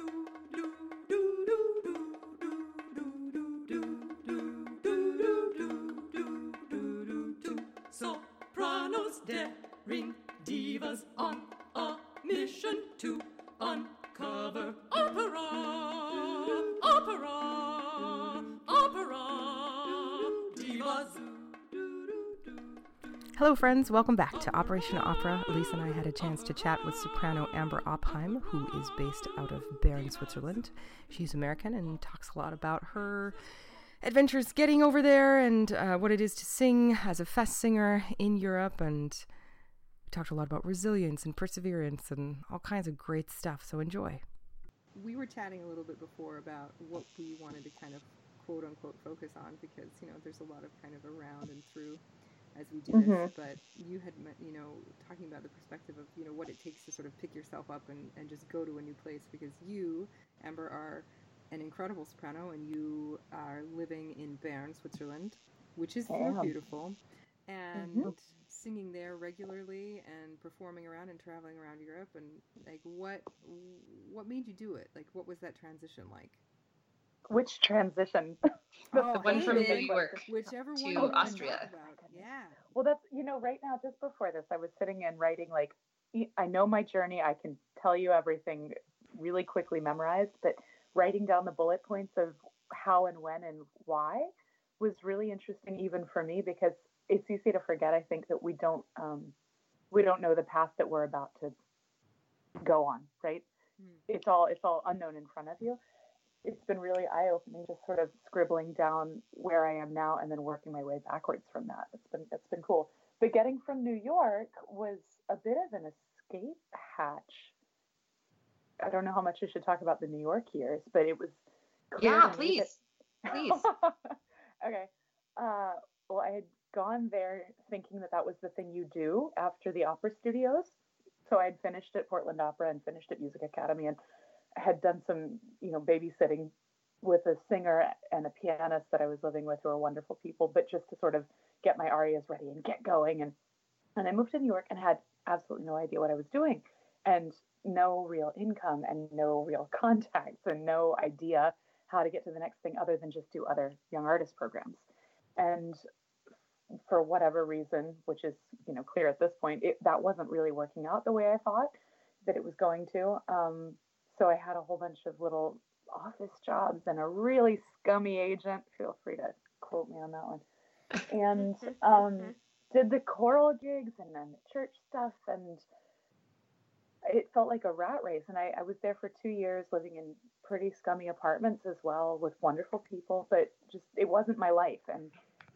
Sopranos Hello, friends. Welcome back to Operation Opera. Lisa and I had a chance to chat with soprano Amber Opheim, who is based out of Bern, Switzerland. She's American and talks a lot about her adventures getting over there and uh, what it is to sing as a fest singer in Europe. And we talked a lot about resilience and perseverance and all kinds of great stuff. So enjoy. We were chatting a little bit before about what we wanted to kind of quote unquote focus on because, you know, there's a lot of kind of around and through as we do Mm-hmm. this. But you had, you know, talking about the perspective of, you know, what it takes to sort of pick yourself up and, and just go to a new place because you, Amber, are an incredible soprano and you are living in Bern, Switzerland, which is I am. beautiful. And Mhm. singing there regularly and performing around and traveling around Europe and like what what made you do it? Like what was that transition like? Which transition? Oh, The one from New York Whichever to one you wanna talk Austria. Yeah. Well, that's you know, right now, just before this, I was sitting and writing like I know my journey. I can tell you everything really quickly memorized, but writing down the bullet points of how and when and why was really interesting, even for me, because it's easy to forget. I think that we don't um, we don't know the path that we're about to go on, right? Hmm. It's all it's all unknown in front of you. It's been really eye opening, just sort of scribbling down where I am now and then working my way backwards from that. It's been it's been cool. But getting from New York was a bit of an escape hatch. I don't know how much I should talk about the New York years, but it was Yeah, me that- please. Please. okay. Uh, well, I had gone there thinking that that was the thing you do after the opera studios. So I had finished at Portland Opera and finished at Music Academy and had done some, you know, babysitting with a singer and a pianist that I was living with who are wonderful people, but just to sort of get my arias ready and get going. And and I moved to New York and had absolutely no idea what I was doing and no real income and no real contacts and no idea how to get to the next thing other than just do other young artist programs. And for whatever reason, which is you know clear at this point, it, that wasn't really working out the way I thought that it was going to. Um, so I had a whole bunch of little office jobs and a really scummy agent. Feel free to quote me on that one. And um, did the choral gigs and then the church stuff and it felt like a rat race and I, I was there for two years living in pretty scummy apartments as well with wonderful people but just it wasn't my life and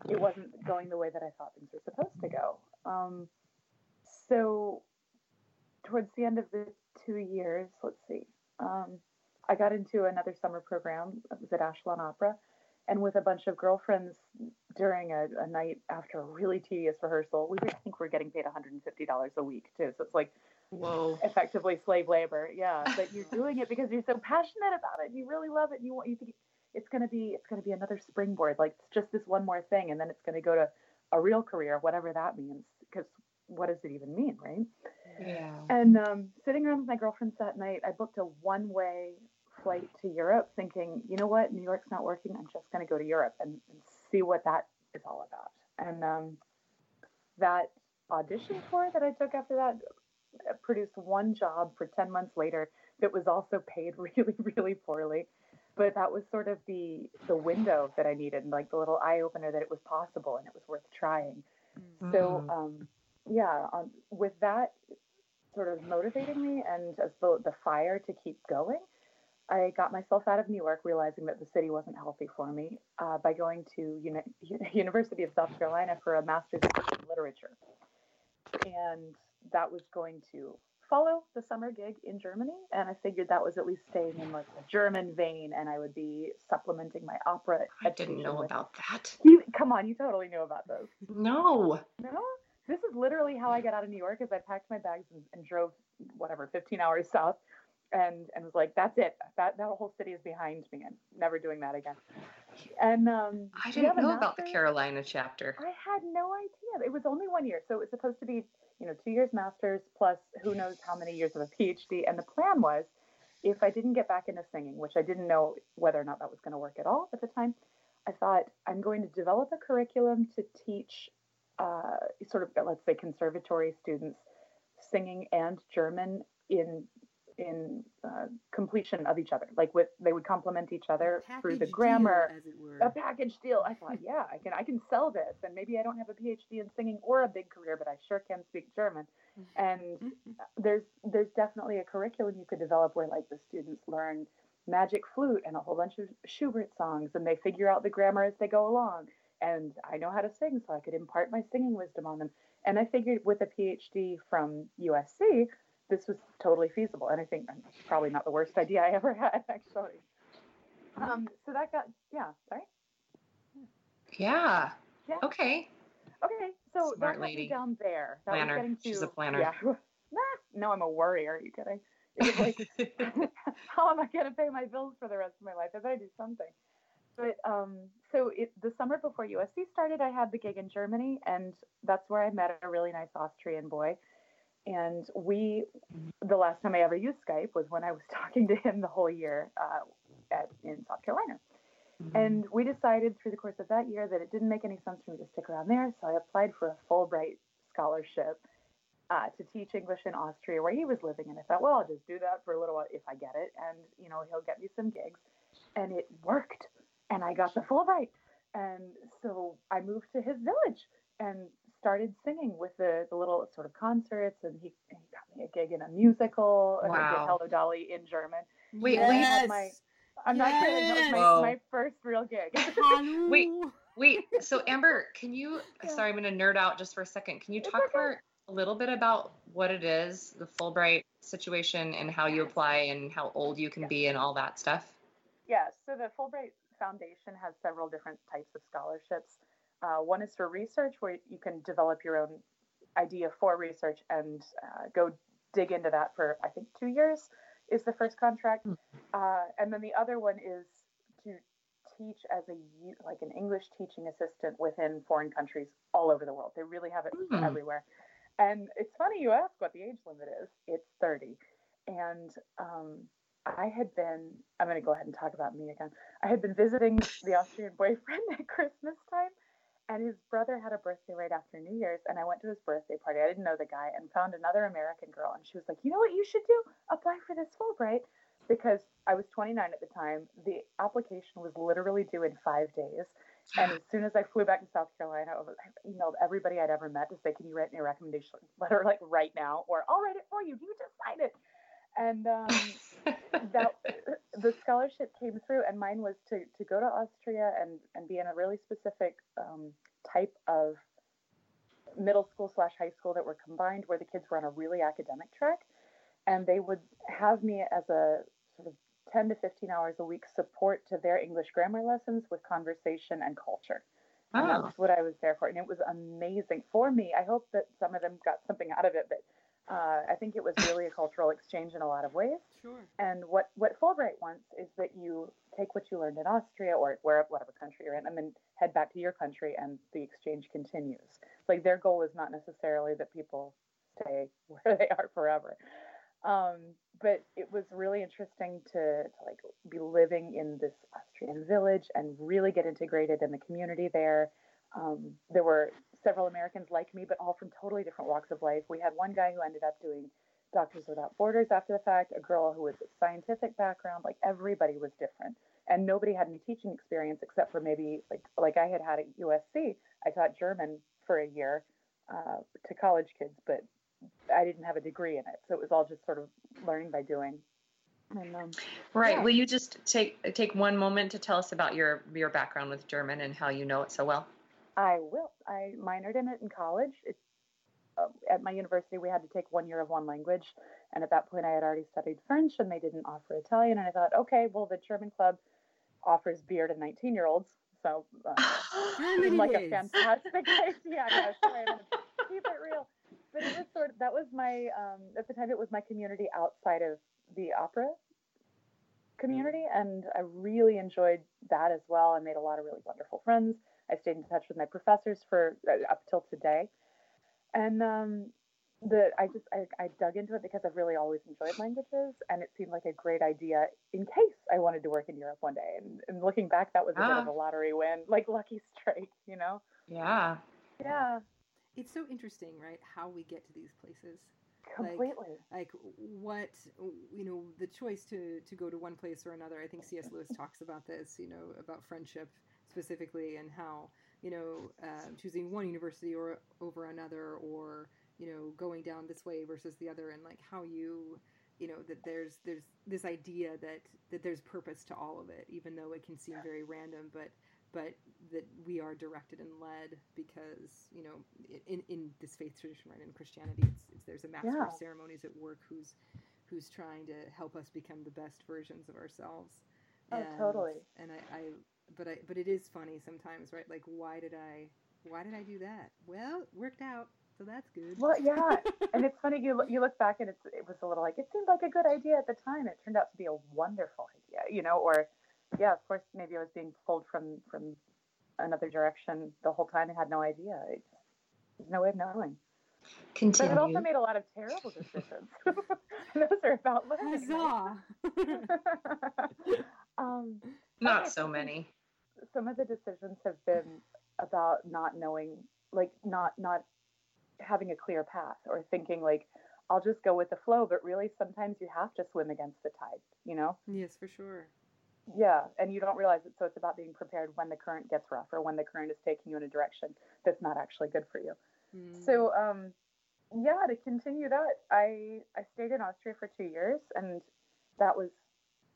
it wasn't going the way that i thought things were supposed to go um, so towards the end of the two years let's see um, i got into another summer program it was at ashland opera and with a bunch of girlfriends during a, a night after a really tedious rehearsal we were, i think we we're getting paid $150 a week too so it's like Whoa. effectively slave labor. Yeah, but you're doing it because you're so passionate about it. And you really love it. And you want you think it's gonna be it's gonna be another springboard. Like it's just this one more thing, and then it's gonna go to a real career, whatever that means. Because what does it even mean, right? Yeah. And um, sitting around with my girlfriends that night, I booked a one-way flight to Europe, thinking, you know what, New York's not working. I'm just gonna go to Europe and, and see what that is all about. And um, that audition tour that I took after that uh, produced one job for 10 months later that was also paid really really poorly but that was sort of the the window that i needed and like the little eye opener that it was possible and it was worth trying so um yeah um, with that sort of motivating me and as the, the fire to keep going i got myself out of new york realizing that the city wasn't healthy for me uh, by going to uni- university of south carolina for a master's in literature and that was going to follow the summer gig in Germany. And I figured that was at least staying in like the German vein, and I would be supplementing my opera. I didn't know with- about that. You come on, you totally knew about those. No. No, this is literally how I got out of New York. Is I packed my bags and, and drove whatever 15 hours south. And, and was like, that's it. That that whole city is behind me. I'm never doing that again. And um, I didn't know about the? Carolina chapter. I had no idea. It was only one year, so it was supposed to be, you know, two years masters plus who knows how many years of a PhD. And the plan was if I didn't get back into singing, which I didn't know whether or not that was going to work at all at the time, I thought I'm going to develop a curriculum to teach uh, sort of, let's say, conservatory students singing and German in in uh, completion of each other. Like with they would complement each other through the grammar. deal, as it were. A package deal. I thought, yeah, I can I can sell this, and maybe I don't have a PhD in singing or a big career, but I sure can speak German. And there's there's definitely a curriculum you could develop where like the students learn magic flute and a whole bunch of Schubert songs, and they figure out the grammar as they go along. And I know how to sing, so I could impart my singing wisdom on them. And I figured with a PhD from USC, this was totally feasible. And I think um, probably not the worst idea I ever had, actually. Um, so that got, yeah, sorry. Yeah. Yeah. Okay. Okay, so Smart that lady. down there. That Planner. getting to, She's a planner. Yeah. nah, no, I'm a worrier. Are you kidding? It was like, how am I going to pay my bills for the rest of my life? if I better do something. But um, so it, the summer before USC started, I had the gig in Germany, and that's where I met a really nice Austrian boy. And we, the last time I ever used Skype was when I was talking to him the whole year uh, at, in South Carolina. And we decided through the course of that year that it didn't make any sense for me to stick around there. So I applied for a Fulbright scholarship uh, to teach English in Austria where he was living. And I thought, well, I'll just do that for a little while if I get it. And, you know, he'll get me some gigs. And it worked. And I got the Fulbright. And so I moved to his village and started singing with the, the little sort of concerts. And he, he got me a gig in a musical. And I did Wow. Hello Dolly in German. Wait, And I wait, had my- I'm not kidding. That was Whoa. my, my first real gig. Wait. wait. So Amber, can you? Yeah. Sorry, I'm going to nerd out just for a second. Can you It's talk okay. for a little bit about what it is, the Fulbright situation, and how you apply, and how old you can Yeah. be, and all that stuff? Yeah, so the Fulbright Foundation has several different types of scholarships. Uh, one is for research, where you can develop your own idea for research and uh, go dig into that for, I think, two years is the first contract. Uh, and then the other one is to teach as a like an English teaching assistant within foreign countries all over the world. They really have it Hmm. everywhere. And it's funny you ask what the age limit is. It's 30. And um, I had been, I'm going to go ahead and talk about me again. I had been visiting the Austrian boyfriend at Christmas time, and his brother had a birthday right after New Year's. And I went to his birthday party. I didn't know the guy and found another American girl. And she was like, You know what you should do? Apply for this Fulbright. Because I was 29 at the time. The application was literally due in five days. And as soon as I flew back to South Carolina, I emailed everybody I'd ever met to say, "Can you write me a recommendation letter like right now, or I'll write it for you. You just sign it." And um, that the scholarship came through, and mine was to to go to Austria and and be in a really specific um, type of middle school slash high school that were combined, where the kids were on a really academic track, and they would have me as a sort of 10 to 15 hours a week support to their English grammar lessons with conversation and culture. And Oh. that's what I was there for. And it was amazing for me. I hope that some of them got something out of it, but uh, I think it was really a cultural exchange in a lot of ways. Sure. And what, what Fulbright wants is that you take what you learned in Austria or where, whatever country you're in and then head back to your country and the exchange continues. Like their goal is not necessarily that people stay where they are forever. Um, but it was really interesting to, to like be living in this Austrian village and really get integrated in the community there. Um, there were several Americans like me, but all from totally different walks of life. We had one guy who ended up doing Doctors Without Borders after the fact, a girl who was a scientific background. Like everybody was different, and nobody had any teaching experience except for maybe like like I had had at USC. I taught German for a year uh, to college kids, but I didn't have a degree in it, so it was all just sort of learning by doing. And um, Right. Yeah. Will you just take take one moment to tell us about your your background with German and how you know it so well? I will. I minored in it in college. It, uh, at my university, we had to take one year of one language, and at that point, I had already studied French, and they didn't offer Italian. And I thought, okay, well, the German club offers beer to 19-year-olds, so uh, seemed like a fantastic idea. I know, sorry, keep it real. But it was sort of that was my um, at the time it was my community outside of the opera community, and I really enjoyed that as well. I made a lot of really wonderful friends. I stayed in touch with my professors for uh, up till today, and um, the I just I, I dug into it because I've really always enjoyed languages, and it seemed like a great idea in case I wanted to work in Europe one day. And, and looking back, that was a bit of Ah. a lottery win, like lucky strike, you know? Yeah. Yeah, It's so interesting, right? How we get to these places. Like- completely. like what you know the choice to to go to one place or another i think cs lewis talks about this you know about friendship specifically and how you know uh, choosing one university or over another or you know going down this way versus the other and like how you you know that there's there's this idea that that there's purpose to all of it even though it can seem very random but but that we are directed and led because you know in in this faith tradition right in christianity it's, it's there's a master Yeah. of ceremonies at work who's who's trying to help us become the best versions of ourselves Oh, and, totally. and I, I but i but it is funny sometimes right like why did i why did i do that well it worked out so that's good Well, yeah, and it's funny you look, you look back and it's it was a little like it seemed like a good idea at the time. It turned out to be a wonderful idea, you know. Or, yeah, of course, maybe I was being pulled from from another direction the whole time and had no idea. It there's no way of knowing. Continue. But it also made a lot of terrible decisions. Those are about learning. right? Huzzah! um, Not so so- many. some of the decisions have been about not knowing, like not not having a clear path or thinking like I'll just go with the flow. But really, sometimes you have to swim against the tide. You know? yes for sure Yeah, and you don't realize it. So it's about being prepared when the current gets rough or when the current is taking you in a direction that's not actually good for you. Mm. So, um, yeah, to continue that, I I stayed in Austria for two years, and that was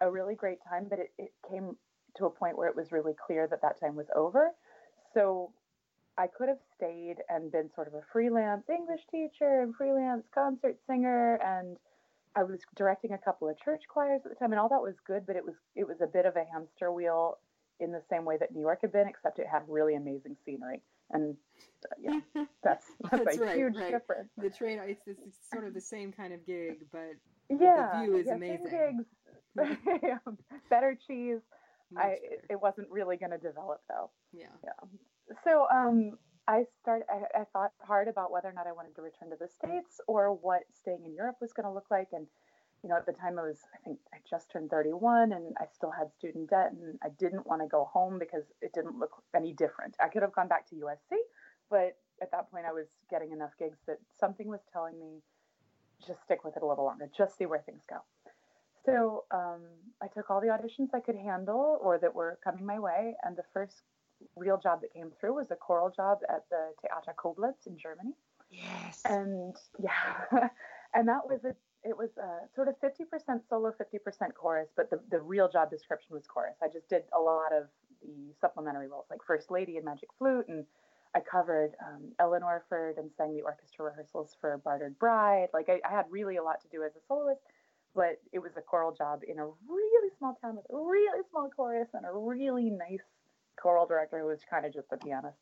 a really great time. But it, it came to a point where it was really clear that that time was over. So I could have stayed and been sort of a freelance English teacher and freelance concert singer, and I was directing a couple of church choirs at the time, and all that was good. But it was it was a bit of a hamster wheel in the same way that New York had been, except it had really amazing scenery. And uh, yeah, that's that's, That's a right, huge right. difference. the train it's, it's, it's sort of the same kind of gig but Yeah, the view is yeah, same amazing. gigs, Yeah, better cheese. much I better. it wasn't really going to develop though. yeah Yeah. So um, I started. I, I thought hard about whether or not I wanted to return to the states or what staying in Europe was going to look like. And you know, at the time I was, I think I just turned 31, and I still had student debt, and I didn't want to go home because it didn't look any different. I could have gone back to USC, but at that point I was getting enough gigs that something was telling me just stick with it a little longer, just see where things go. So um, I took all the auditions I could handle or that were coming my way, and the first real job that came through was a choral job at the Theater Koblenz in Germany. Yes. And yeah, and that was a it was a sort of 50% solo, 50% chorus, but the, the real job description was chorus. I just did a lot of the supplementary roles, like First Lady and Magic Flute, and I covered um, Ellen Orford and sang the orchestra rehearsals for Bartered Bride. Like I, I had really a lot to do as a soloist, but it was a choral job in a really small town with a really small chorus and a really nice choral director who was kind of just a pianist.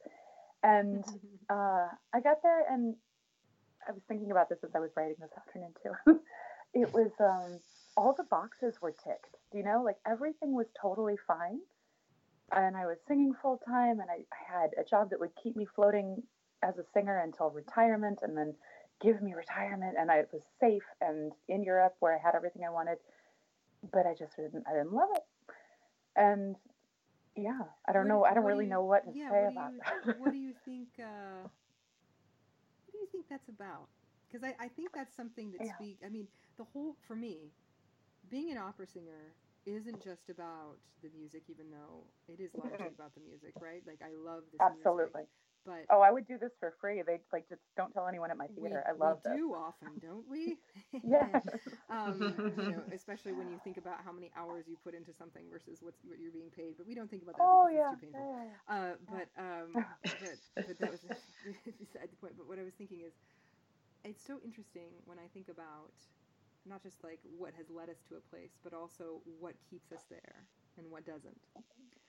And uh, I got there and I was thinking about this as I was writing this afternoon too. it was um, all the boxes were ticked. Do you know? Like everything was totally fine. And I was singing full time and I, I had a job that would keep me floating as a singer until retirement and then give me retirement and I was safe and in Europe where I had everything I wanted. But I just didn't I didn't love it. And yeah, I don't What know I don't what do really you- know what to yeah, say what about you, that. what do you think? Uh, what do you think that's about? Because I, I think that's something that Yeah. speak. I mean, the whole for me, being an opera singer isn't just about the music, even though it is largely about the music, right? Like I love this Absolutely. music, but Oh, I would do this for free. They like just don't tell anyone at my we, theater. I love we this. do often, don't we? Yeah. um, you know, especially when you think about how many hours you put into something versus what's what you're being paid. But we don't think about that oh yeah. it's too painful. yeah, yeah, Uh, but um, but but that was beside the point. But what I was thinking is, it's so interesting when I think about not just like what has led us to a place, but also what keeps us there and what doesn't.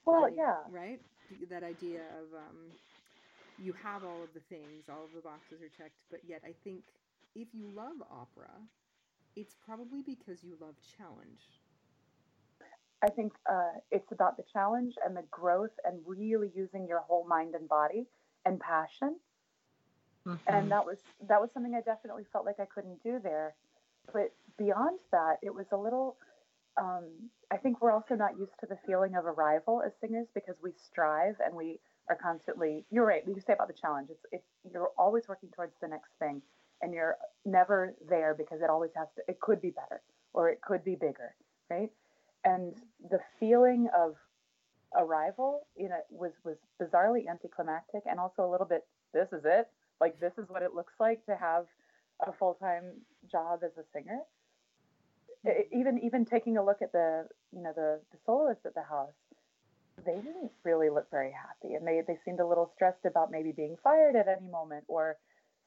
Well, Like, yeah. Right. That idea of um, you have all of the things, all of the boxes are checked, but yet I think if you love opera, it's probably because you love challenge. I think uh, it's about the challenge and the growth and really using your whole mind and body and passion Mhm. and that was that was something I definitely felt like I couldn't do there. But beyond that, it was a little. Um, I think we're also not used to the feeling of arrival as singers because we strive and we are constantly. You're right. You say about the challenge. It's it's you're always working towards the next thing, and you're never there because it always has to. It could be better or it could be bigger, right? And the feeling of arrival, you know, was was bizarrely anticlimactic and also a little bit. This is it like this is what it looks like to have a full-time job as a singer I- even even taking a look at the you know the the soloists at the house they didn't really look very happy and they they seemed a little stressed about maybe being fired at any moment or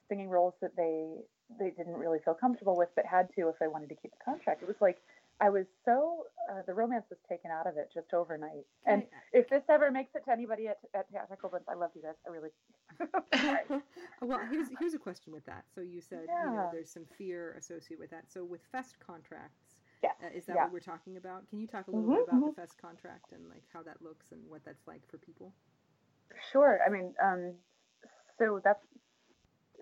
singing roles that they they didn't really feel comfortable with but had to if they wanted to keep the contract. It was like i was so uh, the romance was taken out of it just overnight. And if this ever makes it to anybody at, at Theater Koblenz, i love you guys. I really well, here's here's a question with that. So you said you know there's some fear associated with that. So with fest contracts, yes uh, is that yeah. what we're talking about? Can you talk a little Mhm, bit about mhm. the fest contract and like how that looks and what that's like for people? Sure. I mean, um, so that's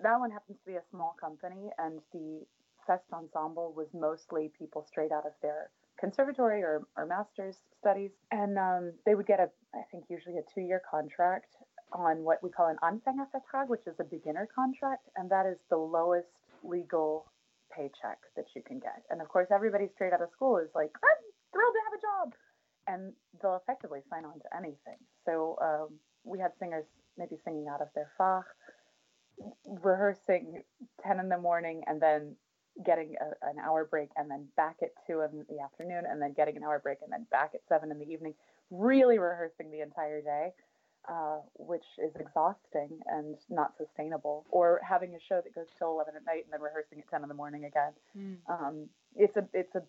that one happens to be a small company, and the Fest Ensemble was mostly people straight out of their conservatory or, or master's studies, and um, they would get a, I think, usually a two-year contract on what we call an Anfängervertrag, which is a beginner contract, and that is the lowest legal paycheck that you can get. And of course, everybody straight out of school is like, I'm thrilled to have a job, and they'll effectively sign on to anything. So um, we had singers maybe singing out of their Fach, rehearsing 10 in the morning and then getting a, an hour break and then back at 2 in the afternoon and then getting an hour break and then back at 7 in the evening, really rehearsing the entire day. Uh, which is exhausting and not sustainable, or having a show that goes till 11 at night and then rehearsing at 10 in the morning again. Um, it's a it's a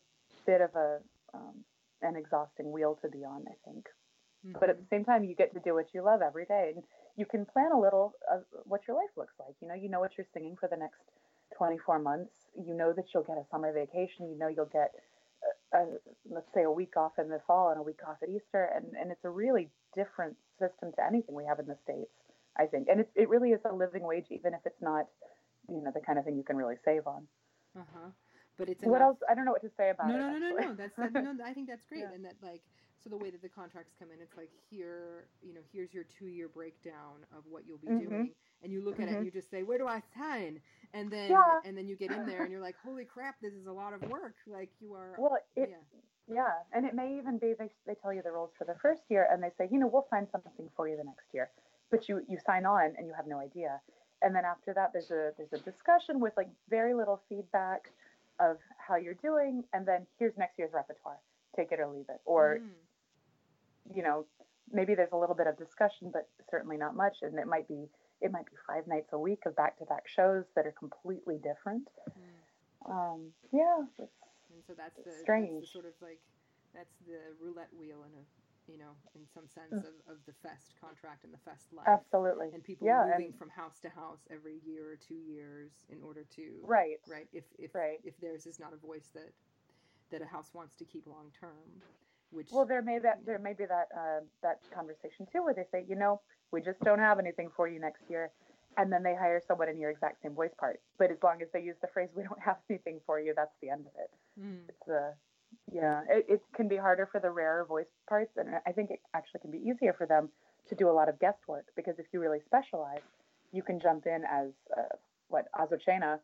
bit of a um, an exhausting wheel to be on, I think. But at the same time you get to do what you love every day. And you can plan a little of what your life looks like. You know you know what you're singing for the next 24 months. You know that you'll get a summer vacation. You know you'll get a, a, let's say a week off in the fall and a week off at easter. And, and it's a really different system to anything we have in the states i think and it, it really is a living wage even if it's not you know the kind of thing you can really save on Uh huh. But it's what enough- else i don't know what to say about no, it no, no, no, no. That's that, no. I think that's great, Yeah. and that like so the way that the contracts come in, it's like here, you know, here's your two-year breakdown of what you'll be Mhm. doing, and you look at it and Mhm. you just say, where do I sign? And then Yeah. and then you get in there and you're like, holy crap, this is a lot of work. Like you are. well it, yeah. Yeah, and it may even be they, they tell you the rules for the first year, and they say, you know, we'll find something for you the next year, but you you sign on and you have no idea, and then after that there's a there's a discussion with like very little feedback of how you're doing, and then here's next year's repertoire, take it or leave it, or Mm. you know maybe there's a little bit of discussion, but certainly not much, and it might be it might be five nights a week of back to back shows that are completely different. Mm. Um, yeah, it's, And so that's the, that's the strange. sort of like that's the roulette wheel in a you know in some sense Mm. of, of the fest contract and the fest life. absolutely And people Yeah, moving and- from house to house every year or two years in order to right. right if if Right. if theirs is not a voice that that a house wants to keep long term which Well, there may that there may be that uh, that conversation too, where they say, you know, we just don't have anything for you next year, and then they hire someone in your exact same voice part. But as long as they use the phrase, "We don't have anything for you," that's the end of it. Mm. It's uh, yeah, it, it can be harder for the rarer voice parts, and I think it actually can be easier for them to do a lot of guest work because if you really specialize, you can jump in as uh, what Azucena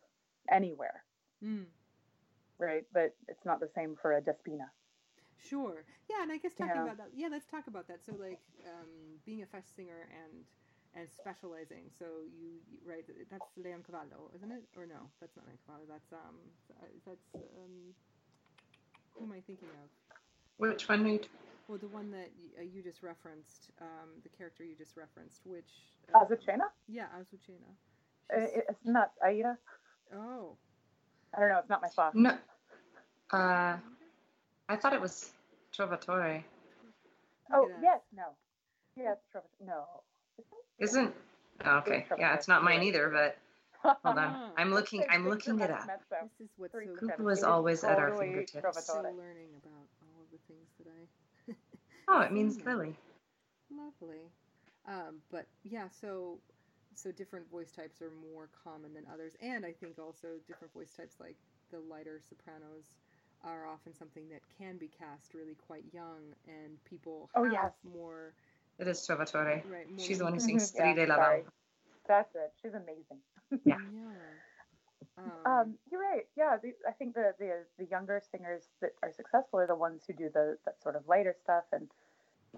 anywhere, Mm. right? But it's not the same for a Despina. sure yeah and i guess talking Yeah. about that yeah let's talk about that so like um being a fest singer and and specializing so you you- right that's Leoncavallo isn't it or no that's not Leoncavallo that's um that's um who am i thinking of Which one? Are you well the one that y- uh, you just referenced um the character you just referenced which uh, Azucena? yeah azucena Uh, She's- It's not Aida. oh I don't know. It's not my fault. No. Uh, I thought it was Trovatore. Oh yes, no. Yes, Trevor. No. Isn't? Oh, okay. Yeah, it's not mine either. But hold on. I'm looking. I'm looking it up. this is what's so Cooper Cooper was is always at our fingertips. still Trovatore. learning about all of the things that I Oh, it means Seen that. Lily. Lovely. Um, but yeah, so so different voice types are more common than others, and I think also different voice types like the lighter sopranos are often something that can be cast really quite young, and people oh, have yes. more. It is Trovatore. Right, more She's the one who sings Yeah, Stride la sorry. That's it. She's amazing. Yeah. Yeah. Um, Um, you're right. Yeah, the, I think the, the the younger singers that are successful are the ones who do the that sort of lighter stuff, and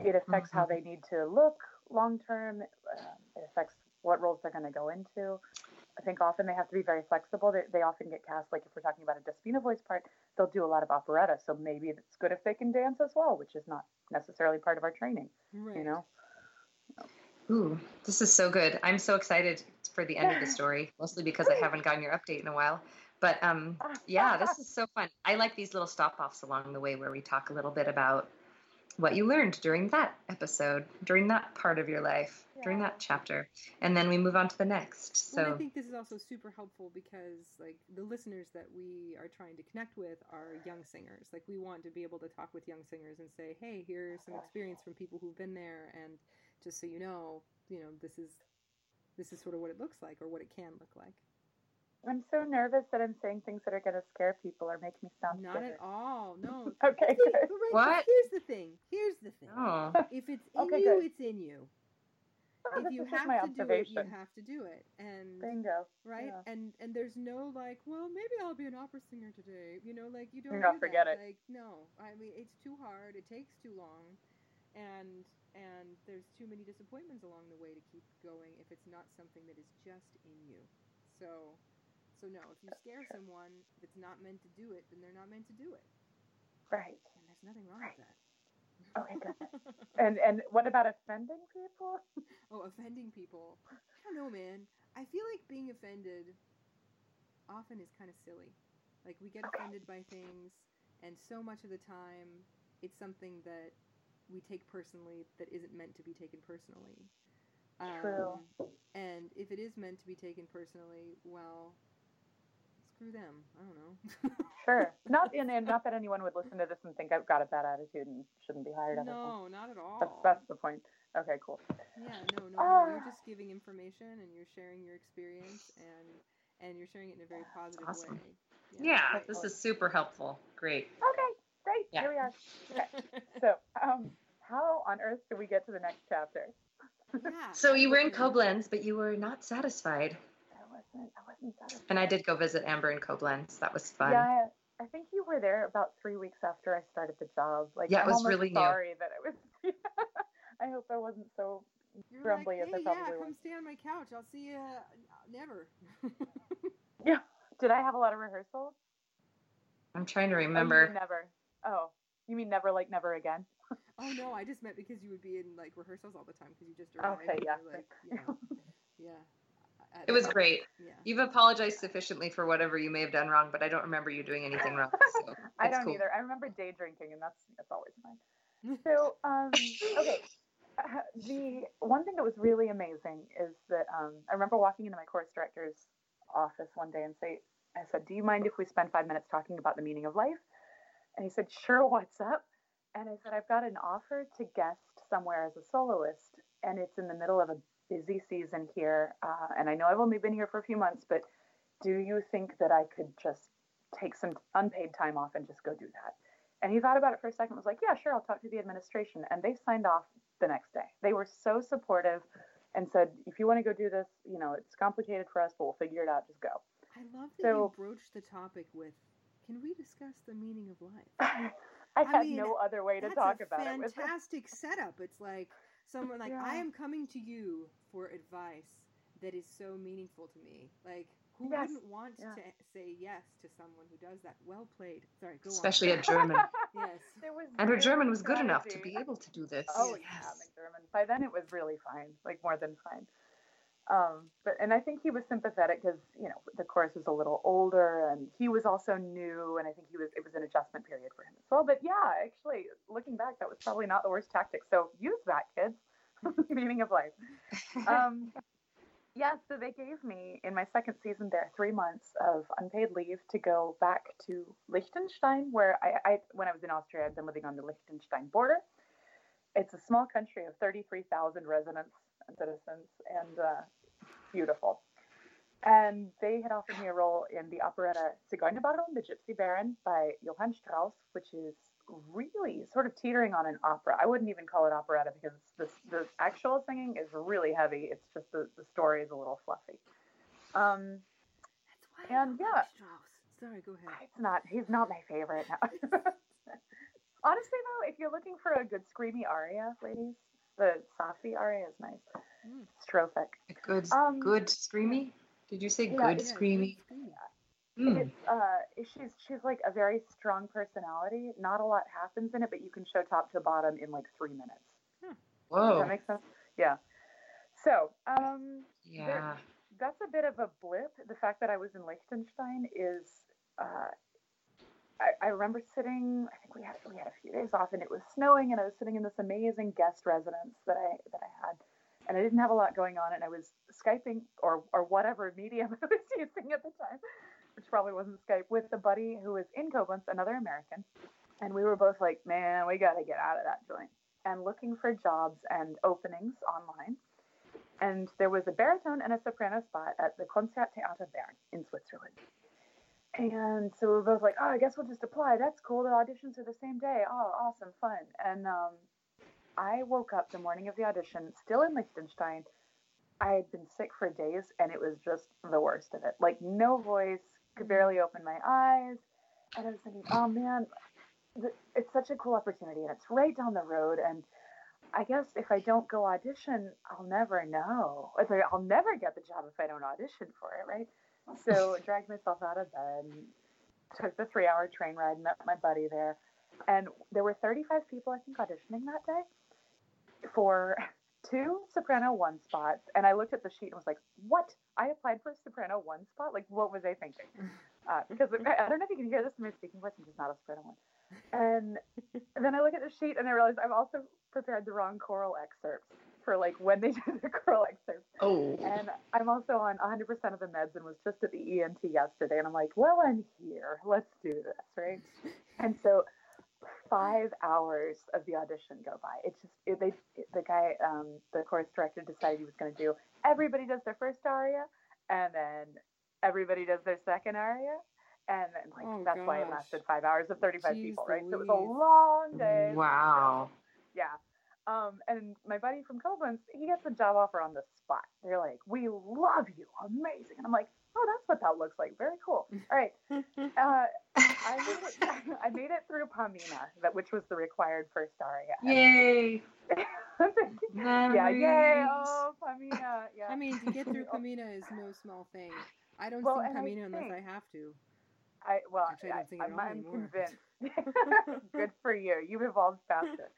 it affects how Mhm. they need to look long term. Um, it affects what roles they're going to go into. I think often they have to be very flexible. They, they often get cast like if we're talking about a Despina voice part, they'll do a lot of operetta. So maybe it's good if they can dance as well, which is not necessarily part of our training. right. You know. Ooh, this is so good. I'm so excited for the end of the story, mostly because I haven't gotten your update in a while. But um, yeah, this is so fun. I like these little stop offs along the way where we talk a little bit about what you learned during that episode, during that part of your life, during that chapter, and then we move on to the next. Well, I think this is also super helpful because, like, the listeners that we are trying to connect with are young singers. Like, we want to be able to talk with young singers and say, "Hey, here's some experience from people who've been there," and just so you know, you know, this is this is sort of what it looks like or what it can look like. I'm so nervous that I'm saying things that are going to scare people or make me sound Not silly. at all. No. Okay, See, good. right, What? Here's the thing. Here's the thing. oh, If it's in Okay, you, good. it's in you. Oh, If you have to do it, you have to do it. And Bingo. right Yeah. and and there's no like well maybe i'll be an opera singer today you know like you don't No, do forget that. it. like no i mean it's too hard it takes too long and and there's too many disappointments along the way to keep going if it's not something that is just in you so so no if you scare someone if it's not meant to do it then they're not meant to do it Right. and there's nothing wrong Right. with that Okay, good. And and what about offending people? oh offending people. I don't know man. I feel like being offended often is kind of silly. Like we get offended by things and so much of the time it's something that we take personally that isn't meant to be taken personally. True. Um, and if it is meant to be taken personally well screw them i don't know Sure. Not in and not that anyone would listen to this and think I've got a bad attitude and shouldn't be hired. ever. no not at all That's that's the point. Okay, cool. Yeah, no, no, no. You're just giving information and you're sharing your experience and and you're sharing it in a very positive awesome. way. yeah, this is super helpful. Great. Okay, great. Yeah. Here we are. Okay. So, um, how on earth do we get to the next chapter? yeah. So you were in. Koblenz, but you were not satisfied. I wasn't. I wasn't satisfied. And I did go visit Amber in Koblenz. That was fun. Yeah, I, I think you were there about three weeks after I started the job. Like, Yeah, it I'm was almost really new. sorry that it was. I hope I wasn't so. You're grumbly like, as I hey, yeah, probably come stay on my couch. I'll see you uh, never. Yeah. Did I have a lot of rehearsals? I'm trying to Oh, remember. mean never. Oh, you mean never like never again? oh no, I just meant because you would be in like rehearsals all the time because you just arrived. Okay, yeah, Like, you know, yeah. It was great. Yeah. You've apologized sufficiently for whatever you may have done wrong, but I don't remember you doing anything wrong. So I don't cool. either. I remember day drinking, and that's that's always fine. So, um, okay. Uh, the one thing that was really amazing is that um, I remember walking into my chorus director's office one day and say, I said, "Do you mind if we spend five minutes talking about the meaning of life?" And he said, "Sure. What's up?" And I said, "I've got an offer to guest somewhere as a soloist, and it's in the middle of a busy season here. Uh, and I know I've only been here for a few months, but do you think that I could just take some unpaid time off and just go do that?" And he thought about it for a second, was like, yeah, sure, I'll talk to the administration. And they signed off the next day. They were so supportive and said, if you want to go do this, you know, it's complicated for us, but we'll figure it out. Just go. I love that So- you broached the topic with, "Can we discuss the meaning of life?" I I had mean, no other way to talk about it. fantastic setup. It's like someone like Yeah. I am coming to you for advice that is so meaningful to me. Like who Yes. wouldn't want Yeah. to say yes to someone who does that? Well played. Sorry, go Especially on. a German. yes. There was And her German was good enough to be able to do this. Oh Yes. yeah, my German. By then it was really fine, like more than fine. Um, but and I think he was sympathetic because you know the chorus was a little older, and he was also new, and I think he was it was an adjustment period for him as well. But yeah, actually looking back, that was probably not the worst tactic. So use that, kids. Meaning of life. Um, yeah, so they gave me in my second season there three months of unpaid leave to go back to Liechtenstein, where I, I when I was in Austria, I'd been living on the Liechtenstein border. It's a small country of 33,000 residents and citizens, and uh, beautiful. And they had offered me a role in the operetta Zigeunerbaron, the Gypsy Baron by Johann Strauss, which is really sort of teetering on an opera. I wouldn't even call it operetta because the, the actual singing is really heavy. It's just the, the story is a little fluffy. Um, That's why I And yeah. Strauss. Sorry, go ahead. it's not, he's not my favorite now. Honestly, though, if you're looking for a good screamy aria, ladies, the Saffi aria is nice. Mm. Strophic. Good, Um, good screamy. Did you say yeah, good Yeah, screamy? good screamy. Hmm. It's uh, she's she's like a very strong personality. Not a lot happens in it, but you can show top to bottom in like three minutes. Does Whoa. that make sense? Yeah. So, um, Yeah. that's a bit of a blip. The fact that I was in Liechtenstein is, uh, I, I remember sitting. I think we had we had a few days off, and it was snowing, and I was sitting in this amazing guest residence that I that I had, and I didn't have a lot going on, and I was skyping or or whatever medium I was using at the time, which probably wasn't Skype, with a buddy who was in Koblenz, another American, and we were both like, man, we got to get out of that joint, and looking for jobs and openings online and there was a baritone and a soprano spot at the Konzert Theater Bern in Switzerland. And so we were both like, oh, I guess we'll just apply. That's cool. The auditions are the same day. Oh, awesome, fun. And um, I woke up the morning of the audition, still in Liechtenstein. I had been sick for days, and it was just the worst of it. Like no voice, could barely open my eyes, and I was thinking, oh man, it's such a cool opportunity, and it's right down the road, and I guess if I don't go audition, I'll never know. I'll never get the job if I don't audition for it, right? So dragged myself out of bed, took the three hour train ride, met my buddy there. And there were 35 people, I think, auditioning that day for two soprano one spots. And I looked at the sheet and was like, what? I applied for a soprano one spot? Like, what was I thinking? Uh, because I don't know if you can hear this in my speaking voice, I'm just not a soprano one. And, and then I look at the sheet and I realize I've also prepared the wrong choral excerpts for like when they do the choral excerpts. Oh. And I'm also on 100% of the meds and was just at the ENT yesterday. And I'm like, well, I'm here. Let's do this, right? And so five hours of the audition go by. It's just, it, they, it, the guy, um, the chorus director decided he was going to do everybody does their first aria and then everybody does their second aria. And then, like, Oh, that's why it lasted five hours of 35 Jeez people, right? So it was a long day. Wow. Yeah. Um, and my buddy from Koblenz, he gets a job offer on the spot. They're like, "We love you, amazing." And I'm like, "Oh, that's what that looks like. Very cool." All right. Uh, I made it. I made it through Pamina, that which was the required first aria. Yay. Yeah, yay! Oh, Pamina. Yeah. I mean, to get through Pamina is no small thing. I don't Well, sing and I unless I have to. I well, Actually, I don't sing it I'm, I'm convinced. Good for you. You've evolved faster.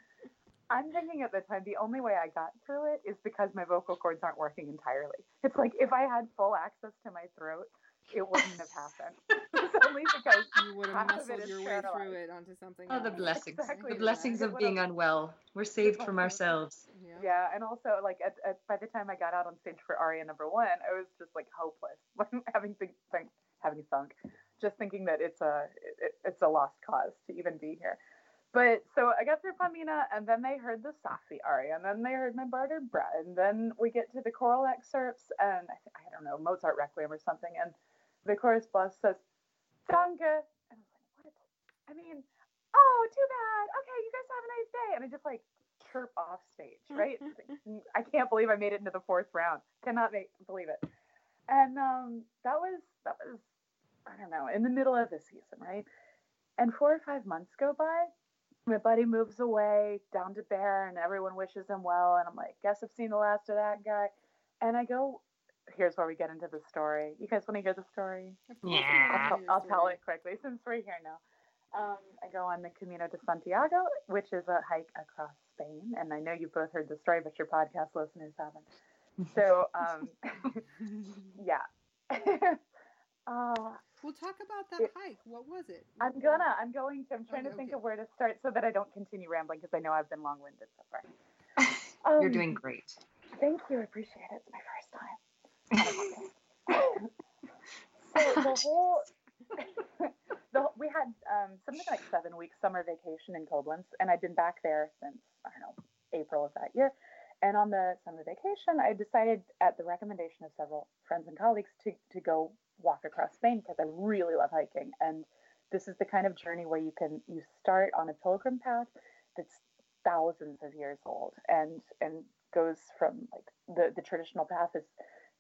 I'm thinking at the time the only way I got through it is because my vocal cords aren't working entirely. It's like if I had full access to my throat, it wouldn't have happened. it's only because You would have half of it muscled your way through it onto something. Oh, the blessings. Exactly. The blessings It of being unwell. We're saved from ourselves. Yeah. yeah, and also like at, at, by the time I got out on stage for aria number one, I was just like hopeless, having think, think, having thunk, just thinking that it's a it, it's a lost cause to even be here. But so I got through Pamina, and then they heard the Saffi aria, and then they heard my Bartered Bride, and then we get to the choral excerpts, and I, th- I don't know Mozart Requiem or something, and the chorus boss says, "Danke," and I was like, "What?" I mean, oh, too bad. Okay, you guys have a nice day, and I just like chirp off stage, right? I can't believe I made it into the fourth round. Cannot make believe it. And um, that was that was I don't know in the middle of the season, right? And four or five months go by. My buddy moves away down to Bern, and everyone wishes him well. And I'm like, guess I've seen the last of that guy. And I go, here's where we get into the story. You guys want to hear the story? Yeah. I'll, wanna tell- hear the I'll tell it quickly since we're here now. Um, I go on the Camino de Santiago, which is a hike across Spain, and I know you've both heard the story, but your podcast listeners haven't. So, um, yeah. uh, We'll talk about that It- hike. What was it? I'm gonna. I'm going to. I'm trying Okay, to think okay. of where to start so that I don't continue rambling because I know I've been long-winded so far. You're Um, doing great. Thank you. I appreciate it. It's my first time. so the whole, the we had um, something like seven weeks summer vacation in Koblenz, and I'd been back there since I don't know April of that year. And on the summer vacation, I decided, at the recommendation of several friends and colleagues, to, to go walk across Spain because I really love hiking. And this is the kind of journey where you can you start on a pilgrim path that's thousands of years old and and goes from like the the traditional path is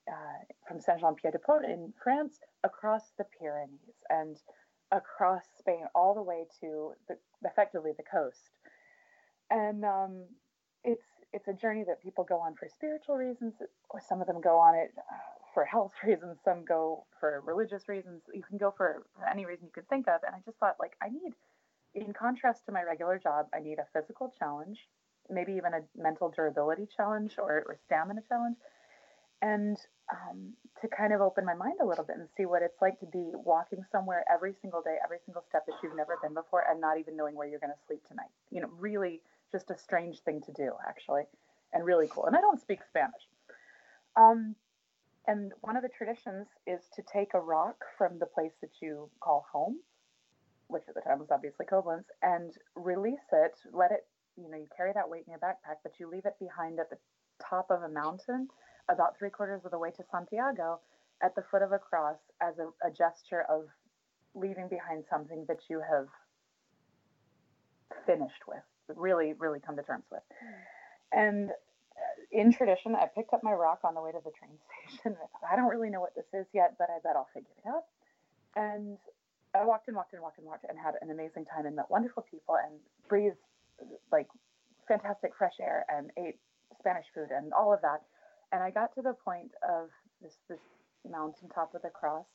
uh, from Saint Jean Pied de Port in France across the Pyrenees and across Spain all the way to the effectively the coast. And um, it's it's a journey that people go on for spiritual reasons, or some of them go on it uh, for health reasons, some go for religious reasons. You can go for, any reason you could think of. And I just thought, like, I need, in contrast to my regular job, I need a physical challenge, maybe even a mental durability challenge or, or stamina challenge, and um, to kind of open my mind a little bit and see what it's like to be walking somewhere every single day, every single step that you've never been before, and not even knowing where you're going to sleep tonight. You know, really just a strange thing to do, actually, and really cool. And I don't speak Spanish. Um, and one of the traditions is to take a rock from the place that you call home, which at the time was obviously Koblenz, and release it, let it, you know, you carry that weight in your backpack, but you leave it behind at the top of a mountain, about three quarters of the way to Santiago, at the foot of a cross, as a, a gesture of leaving behind something that you have finished with, really, really come to terms with. Hmm. And in tradition, I picked up my rock on the way to the train station. I thought, I don't really know what this is yet, but I bet I'll figure it out. And I walked and walked and walked and walked and had an amazing time and met wonderful people and breathed like fantastic fresh air and ate Spanish food and all of that. And I got to the point of this this mountain top with a cross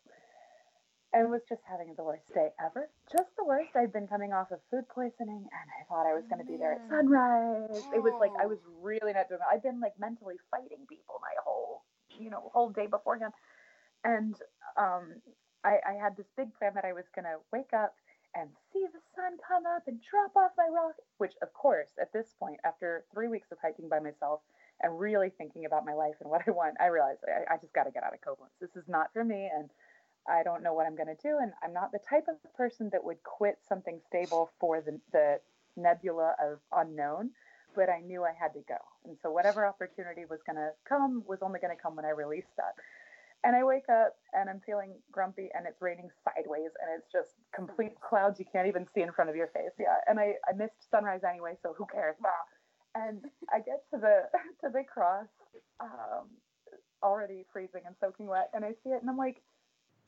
and was just having the worst day ever. Just the worst. I'd been coming off of food poisoning and I thought I was going to be there at sunrise. It was like I was really not doing it. I'd been like mentally fighting people my whole, you know, whole day beforehand. And um, I, I had this big plan that I was going to wake up and see the sun come up and drop off my rock, which, of course, at this point, after three weeks of hiking by myself and really thinking about my life and what I want, I realized I, I just got to get out of Koblenz. This is not for me. And I don't know what I'm going to do. And I'm not the type of person that would quit something stable for the, the nebula of unknown, but I knew I had to go. And so whatever opportunity was going to come was only going to come when I released that. And I wake up and I'm feeling grumpy and it's raining sideways and it's just complete clouds you can't even see in front of your face. Yeah. And I, I missed sunrise anyway, so who cares? And I get to the to the cross, um, already freezing and soaking wet, and I see it and I'm like,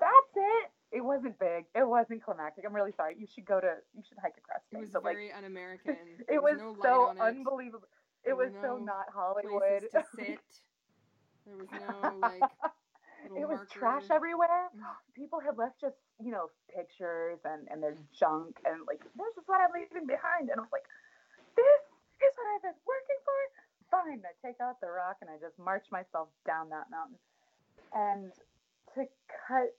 that's it. It wasn't big. It wasn't climactic. I'm really sorry. You should go to. You should hike across. It was but, very like, un-American. it was, no so it. unbelievable. It was so not Hollywood. Places to sit. There was no like. it was marker. trash everywhere. Mm. People had left just you know pictures and and their junk and like this is what I'm leaving behind. And I was like, this is what I've been working for. Fine, I take out the rock and I just march myself down that mountain. And to cut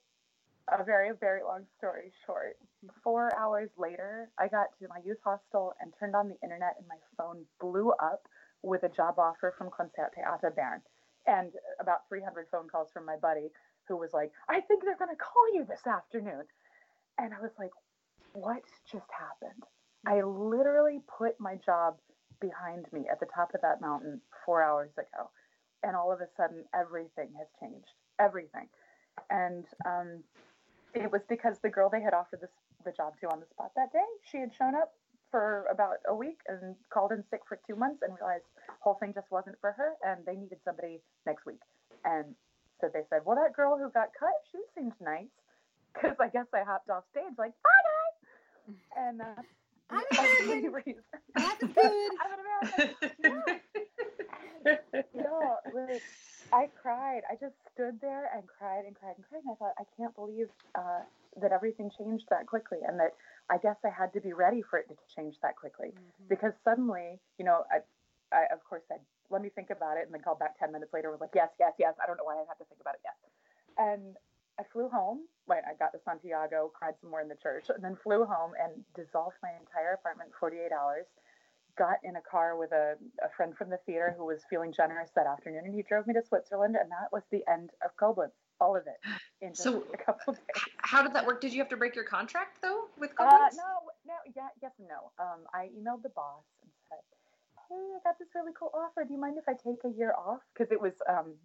a very very long story short, four hours later, I got to my youth hostel and turned on the internet, and my phone blew up with a job offer from Konzert Theater Bern and about 300 phone calls from my buddy who was like, I think they're going to call you this afternoon. And I was like, what just happened? I literally put my job behind me at the top of that mountain four hours ago. And all of a sudden, everything has changed. Everything. And um, it was because the girl they had offered this, the job to on the spot that day, she had shown up for about a week and called in sick for two months and realized the whole thing just wasn't for her and they needed somebody next week. And so they said, well, that girl who got cut, she seemed nice. Because I guess I hopped off stage like, bye guys. And uh, I'm the only American. reason- That's good. I'm an American. Yeah. No, like, I cried. I just stood there and cried and cried and cried. And I thought, I can't believe uh, that everything changed that quickly and that I guess I had to be ready for it to change that quickly Mhm. because suddenly, you know, I, I of course said, let me think about it, and then called back ten minutes later and was like, yes, yes, yes. I don't know why I have to think about it yet. And I flew home. Wait, I got to Santiago, cried some more in the church, and then flew home and dissolved my entire apartment in 48 hours. Got in a car with a, a friend from the theater who was feeling generous that afternoon, and he drove me to Switzerland, and that was the end of Koblenz, all of it, in just So- a couple of days. How did that work? Did you have to break your contract though with Uh, Koblenz? no, no, yeah, yes and no. Um, I emailed the boss and said, hey, I got this really cool offer. Do you mind if I take a year off? Because it was um,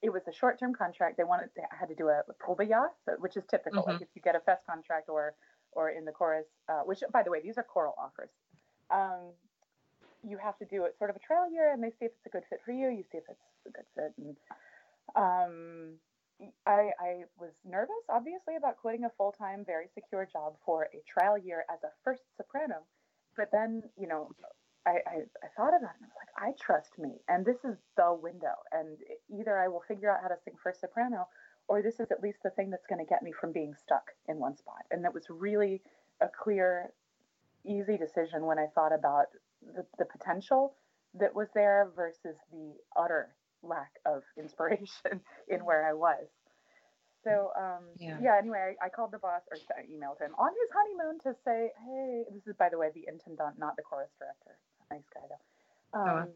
it was a short term contract. They wanted to, I had to do a, Probejahr, which is typical. Mhm. Like if you get a fest contract or or in the chorus, uh, which by the way, these are choral offers. Um, you have to do it sort of a trial year, and they see if it's a good fit for you. You see if it's a good fit, and um, I, I was nervous, obviously, about quitting a full time, very secure job for a trial year as a first soprano. But then, you know, I, I, I thought about it and I was like, I trust me. And this is the window. And either I will figure out how to sing first soprano, or this is at least the thing that's going to get me from being stuck in one spot. And that was really a clear, easy decision when I thought about the, the potential that was there versus the utter lack of inspiration in where I was. So um, Yeah. yeah. Anyway, I, I called the boss or I emailed him on his honeymoon to say, hey, this is by the way the intendant, not the chorus director. Nice guy though. Oh. Um,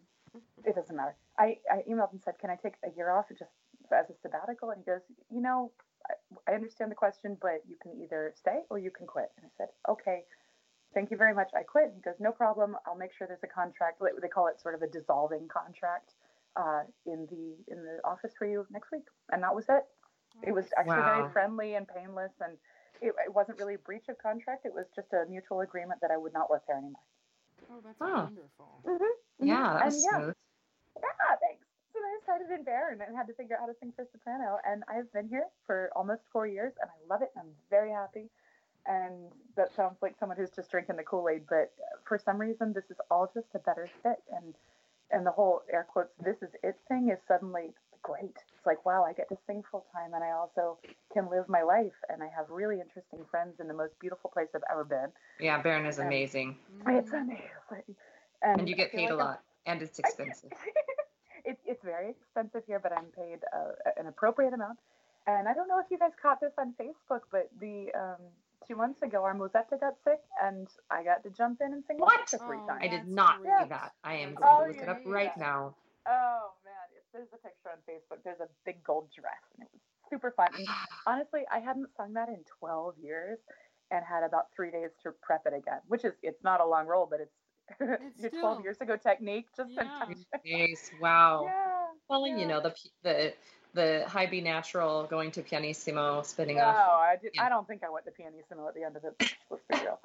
It doesn't matter. I, I emailed and said, can I take a year off just as a sabbatical? And he goes, you know, I, I understand the question, but you can either stay or you can quit. And I said, okay. Thank you very much. I quit. He goes, no problem. I'll make sure there's a contract. They call it sort of a dissolving contract uh, in the in the office for you next week. And that was it. It was actually Wow. very friendly and painless, and it, it wasn't really a breach of contract. It was just a mutual agreement that I would not work there anymore. Oh, that's Oh. wonderful. Yeah, that And was yeah, smooth. yeah, thanks. So then I started in Bern and had to figure out how to sing for soprano. And I've been here for almost four years, and I love it. And I'm very happy. And that sounds like someone who's just drinking the Kool Aid, but for some reason, this is all just a better fit. And and the whole air quotes "this is it" thing is suddenly great. It's like wow, I get to sing full time, and I also can live my life, and I have really interesting friends in the most beautiful place I've ever been. Yeah, Bern is Um, amazing. It's amazing. And you get paid a like I'm- lot. And it's expensive. it, it's very expensive here, but I'm paid uh, an appropriate amount. And I don't know if you guys caught this on Facebook, but the um, two months ago, our Musetta got sick, and I got to jump in and sing What? Musetta three Oh, times. I did not great. see that. I am going Oh, to look it up yeah, right now. Oh man, if there's a picture on Facebook. There's a big gold dress, and it was super fun. And honestly, I hadn't sung that in 12 years, and had about three days to prep it again. Which is, it's not a long roll, but it's, It's your still- 12 years ago technique. Just Yeah. fantastic. Nice. Wow. Yeah. Well, and you know the the the high B natural going to pianissimo, spinning No, off. I did. Yeah. I don't think I went to pianissimo at the end of it. Let's be real.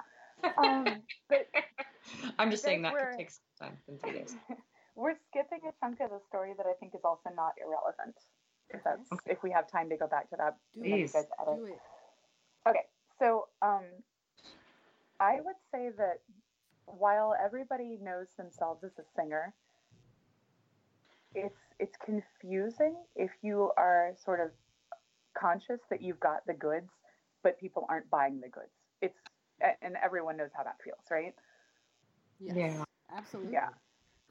Um, but I'm just saying that could take some time in three days. we're skipping a chunk of the story that I think is also not irrelevant. If that's Okay. if we have time to go back to that. Do Please. guys edit. Do it. Okay, so um, I would say that while everybody knows themselves as a singer, it's it's confusing if you are sort of conscious that you've got the goods, but people aren't buying the goods. It's and everyone knows how that feels, right? Yes. Yeah. Absolutely. Yeah.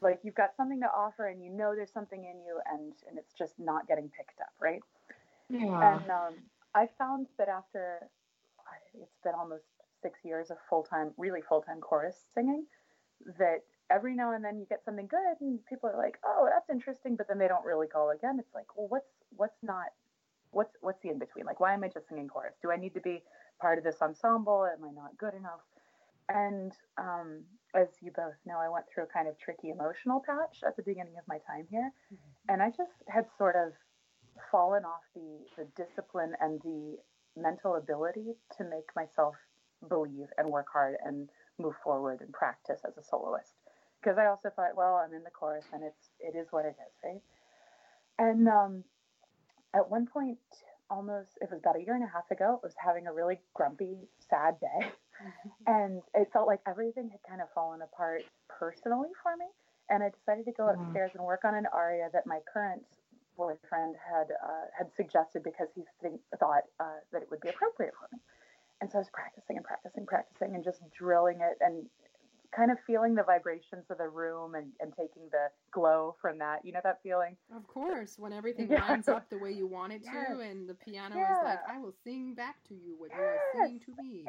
Like you've got something to offer, and you know there's something in you, and and it's just not getting picked up, right? Yeah. And um, I found that after it's been almost six years of full time, really full time chorus singing, that every now and then you get something good, and people are like, "Oh, that's interesting," but then they don't really call again. It's like, well, what's what's not, what's what's the in between? Like, why am I just singing chorus? Do I need to be part of this ensemble? Am I not good enough? And um, as you both know, I went through a kind of tricky emotional patch at the beginning of my time here, and I just had sort of fallen off the, the discipline and the mental ability to make myself believe and work hard and move forward and practice as a soloist. Because I also thought, well, I'm in the chorus and it's it is what it is, right? And um, at one point, almost it was about a year and a half ago, I was having a really grumpy, sad day, and it felt like everything had kind of fallen apart personally for me. And I decided to go Mhm. upstairs and work on an aria that my current boyfriend had uh, had suggested because he think, thought uh, that it would be appropriate for me. And so I was practicing and practicing, practicing, and just drilling it and kind of feeling the vibrations of the room and, and taking the glow from that. You know that feeling? Of course, when everything Yeah. lines up the way you want it to, Yes. and the piano is like, "I will sing back to you what you are singing to me."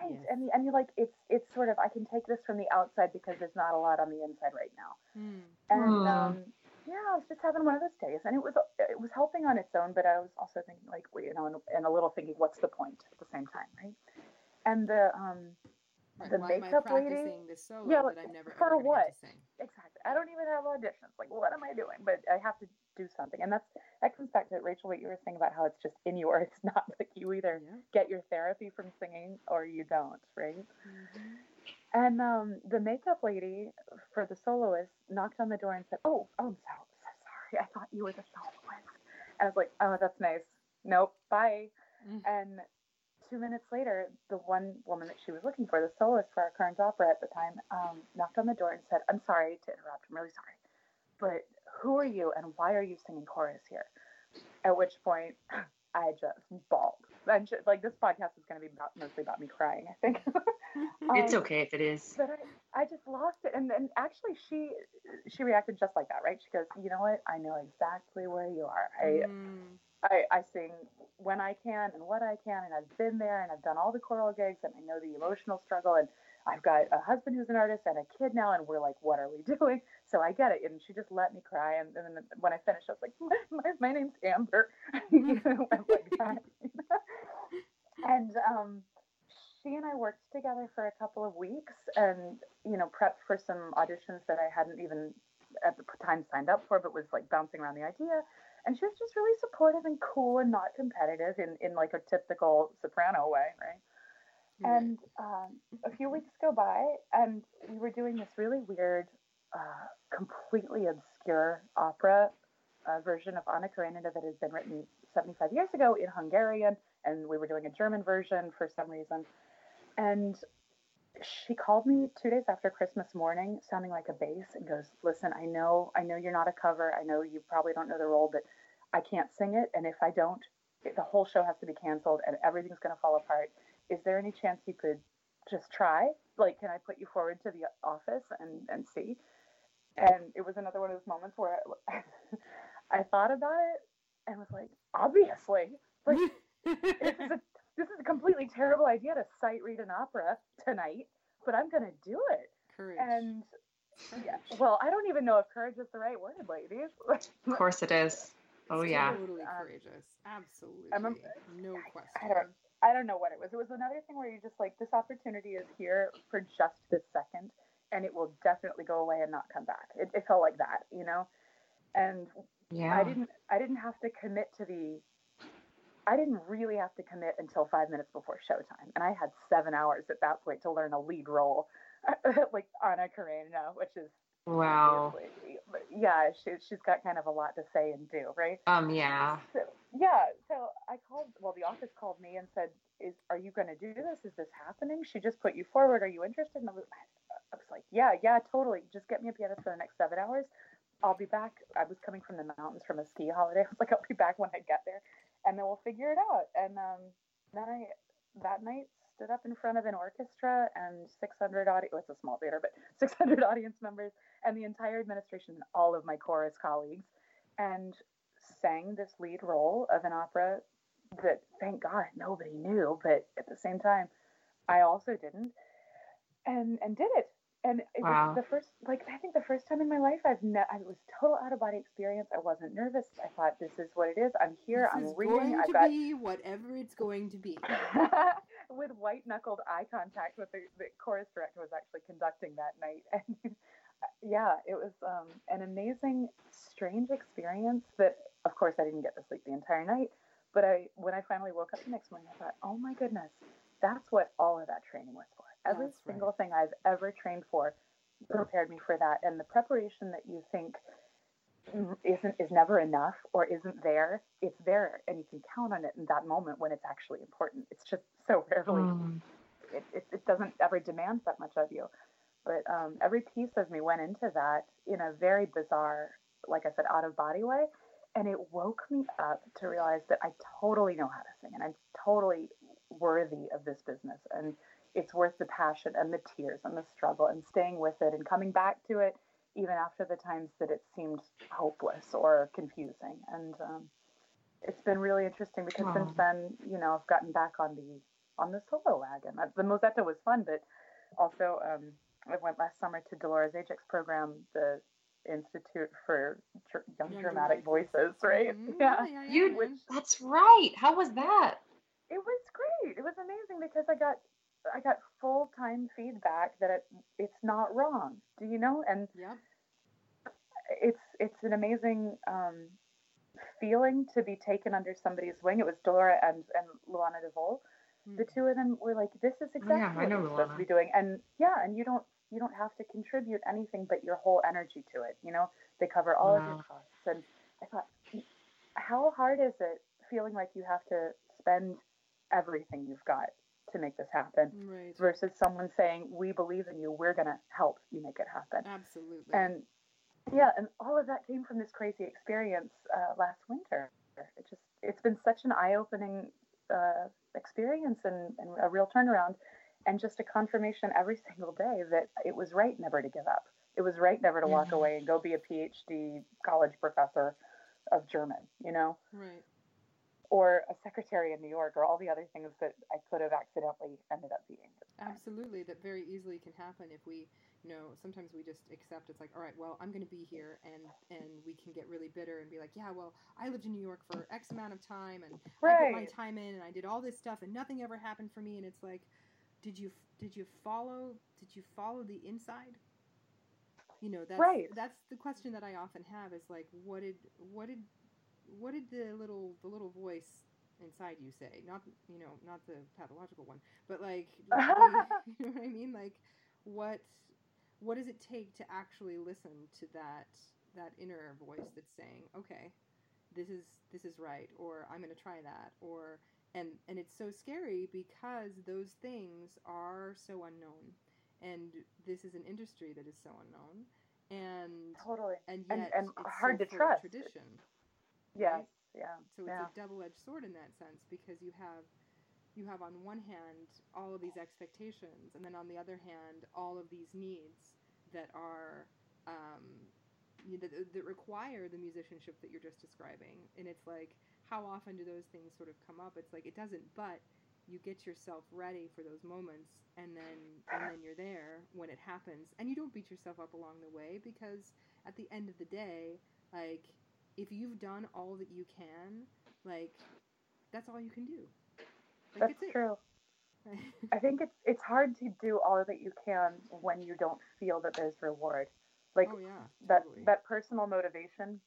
Right. Yes. And and you're like, it's it's sort of I can take this from the outside because there's not a lot on the inside right now. Hmm. And Hmm. um, yeah, I was just having one of those days, and it was it was helping on its own, but I was also thinking like, well, you know, and, and a little thinking, what's the point at the same time, right? And the um, Right, The why am I makeup lady- practicing this solo Yeah, like, for what? to? I don't even have auditions. Like, what am I doing? But I have to do something. And that's that comes back to Rachel, what you were saying about how it's just in you, or it's not like you either Yeah. get your therapy from singing or you don't, right? Mm-hmm. And um, the makeup lady for the soloist knocked on the door and said, "Oh, oh, I'm so, so sorry. I thought you were the soloist." And I was like, "Oh, that's nice. Nope, bye." Mm. And two minutes later, the one woman that she was looking for, the soloist for our current opera at the time, um, knocked on the door and said, "I'm sorry to interrupt. I'm really sorry, but who are you and why are you singing chorus here?" At which point, I just bawled. And ju- like this podcast is going to be about, mostly about me crying, I think. It's Um, okay if it is. but I, I just lost it. And then actually she she reacted just like that, right? She goes, you know what? I know exactly where you are. I, Mm. I I sing when I can and what I can and I've been there and I've done all the choral gigs and I know the emotional struggle and I've got a husband who's an artist and a kid now and we're like, what are we doing? So I get it. And she just let me cry and, and then when I finished I was like, my, my name's Amber. you know, went like that. and um she and I worked together for a couple of weeks and, you know, prepped for some auditions that I hadn't even at the time signed up for, but was like bouncing around the idea. And she was just really supportive and cool and not competitive in, in like a typical soprano way, right? And um, a few weeks go by, and we were doing this really weird, uh, completely obscure opera uh, version of Anna Karenina that had been written 75 years ago in Hungarian, and we were doing a German version for some reason. And she called me two days after Christmas morning, sounding like a bass, and goes, "Listen, I know, I know you're not a cover. I know you probably don't know the role, but I can't sing it, and if I don't, the whole show has to be canceled, and everything's going to fall apart. Is there any chance you could just try? Like, can I put you forward to the office and and see?" And it was another one of those moments where I, I thought about it and was like, "Obviously, like." this is a this is a completely terrible idea to sight read an opera tonight, but I'm gonna do it. Courage. And yeah, well, I don't even know if courage is the right word, ladies. Of course it is. Oh yeah. Totally Um, courageous. Absolutely. I'm a- no I question. don't I don't know what it was. It was another thing where you just like this opportunity is here for just this second, and it will definitely go away and not come back. It, it felt like that, you know. And Yeah. I didn't I didn't have to commit to the I didn't really have to commit until five minutes before showtime. And I had seven hours at that point to learn a lead role like Anna Karenina, which is Wow. yeah, she, she's got kind of a lot to say and do, right? Um. Yeah. So yeah, so I called. Well, the office called me and said, "Is are you going to do this? Is this happening? She just put you forward. Are you interested?" And I was, I was like, "Yeah, yeah, totally. Just get me a pianist for the next seven hours. I'll be back." I was coming from the mountains from a ski holiday. I was like, "I'll be back when I get there, and then we'll figure it out." And um, then I that night stood up in front of an orchestra and 600 audience. It's a small theater, but 600 audience members and the entire administration and all of my chorus colleagues, and sang this lead role of an opera that thank God nobody knew, but at the same time, I also didn't, and and did it. And it Wow. was the first, like I think the first time in my life I've ne- I was total out of body experience. I wasn't nervous. I thought this is what it is. I'm here. This I'm is reading. going I've to got be whatever it's going to be. with white knuckled eye contact with the, the chorus director was actually conducting that night. And yeah it was um, an amazing strange experience that of course i didn't get to sleep the entire night. But i when i finally woke up the next morning i thought oh my goodness that's what all of that training was for. Every That's right. single thing i've ever trained for prepared me for that. And the preparation that you think isn't is never enough or isn't there it's there and you can count on it in that moment when it's actually important. It's just so rarely Mm. it, it, it doesn't ever demand that much of you. But um, every piece of me went into that in a very bizarre like i said out of body way. And it woke me up to realize that i totally know how to sing and i'm totally worthy of this business. And it's worth the passion and the tears and the struggle and staying with it and coming back to it even after the times that it seemed hopeless or confusing and um, it's been really interesting because Wow. since then you know i've gotten back on the on the solo wagon Uh, the Musetta was fun but also um, i went last summer to Dolora Zajick program the institute for Dr- young, Young dramatic Dramatic voices right Mhm. yeah yeah, You- which That's right. How was that? it was great. It was amazing because I got I got full time feedback that it, it's not wrong. Do you know? And Yep. It's it's an amazing um, feeling to be taken under somebody's wing. It was Dolora and and Luana DeVol. Mm. The two of them were like, "This is exactly yeah, what you're supposed to be doing," and yeah, and you don't you don't have to contribute anything but your whole energy to it. You know, they cover all of your costs, and I thought, how hard is it feeling like you have to spend everything you've got to make this happen? Right. versus someone saying, "We believe in you. We're gonna help you make it happen." Absolutely. And yeah, and all of that came from this crazy experience uh, last winter. It just it's been such an eye-opening uh, experience and, and a real turnaround, and just a confirmation every single day that it was right never to give up. It was right never to walk Mhm. away and go be a PhD college professor of German. You know right. or a secretary in New York, or all the other things that I could have accidentally ended up being. Absolutely, that very easily can happen if we, know, sometimes we just accept it's like, all right, well, I'm going to be here, and and we can get really bitter and be like, yeah, well, I lived in New York for X amount of time, and I put my time in, and I did all this stuff, and nothing ever happened for me, and it's like, did you did you follow did you follow the inside? You know, that's Right. that's the question that I often have is like, what did what did what did the little the little voice inside you say? Not you know, not the pathological one, but like, you know what I mean? Like, what what does it take to actually listen to that that inner voice that's saying, okay, this is this is right, or I'm going to try that, or and and it's so scary because those things are so unknown, and this is an industry that is so unknown, and Totally. and And- yet and it's hard so to trust. Tradition. Yes. right? Yeah. So it's yeah. a double-edged sword in that sense because you have you have on one hand all of these expectations, and then on the other hand all of these needs that are um, that, that require the musicianship that you're just describing. And it's like, how often do those things sort of come up? It's like it doesn't, but you get yourself ready for those moments, and then and then you're there when it happens, and you don't beat yourself up along the way because at the end of the day, like if you've done all that you can, like that's all you can do. Like, That's true. I think it's it's hard to do all that you can when you don't feel that there's reward. Like oh yeah, that totally. that personal motivation,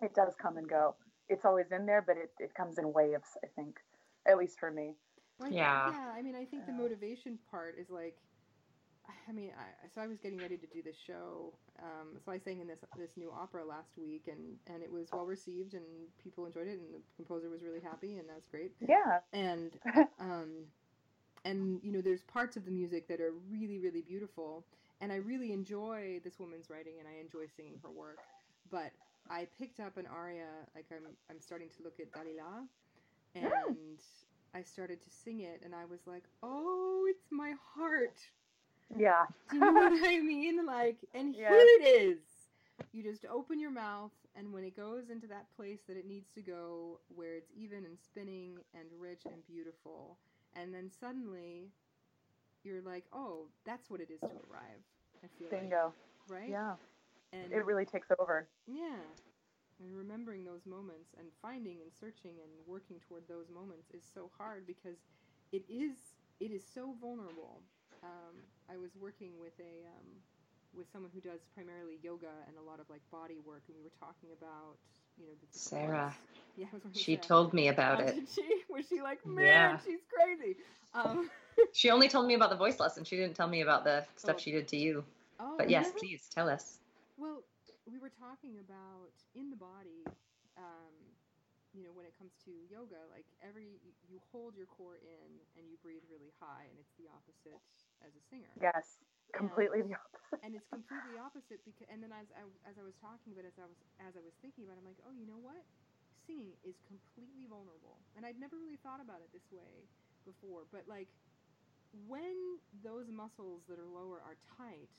it does come and go. It's always in there, but it, it comes in waves, I think. At least for me. Well, I Yeah. Think, yeah, I mean, I think the motivation part is like, I mean, I, so I was getting ready to do this show. Um, so I sang in this this new opera last week, and and it was well received, and people enjoyed it, and the composer was really happy, and that's great. Yeah. And um, and you know, there's parts of the music that are really really beautiful, and I really enjoy this woman's writing, and I enjoy singing her work. But I picked up an aria, like I'm I'm starting to look at Dalila, and I started to sing it, and I was like, oh, it's my heart. Yeah. Do you know what I mean? Like, and here it is. You just open your mouth, and when it goes into that place that it needs to go, where it's even and spinning and rich and beautiful, and then suddenly you're like, oh, that's what it is to arrive. I feel Bingo. like, right? Yeah. And It really takes over. yeah. And remembering those moments and finding and searching and working toward those moments is so hard because it is it is so vulnerable. Um, I was working with a um, with someone who does primarily yoga and a lot of like body work, and we were talking about you know the Sarah. Yeah, I was She Sarah. told me about Oh, it. She? Was she like, man, Yeah. she's crazy? Um, She only told me about the voice lesson. She didn't tell me about the stuff Oh. she did to you. oh, But yes, really? please tell us. Well, we were talking about in the body, um, you know, when it comes to yoga, like every you hold your core in and you breathe really high, and it's the opposite as a singer. Yes. Completely the opposite. And it's completely opposite because, and then as I, as I was talking, but as I was as I was thinking about, it, I'm like, oh, you know what? Singing is completely vulnerable, and I'd never really thought about it this way before. But like, when those muscles that are lower are tight,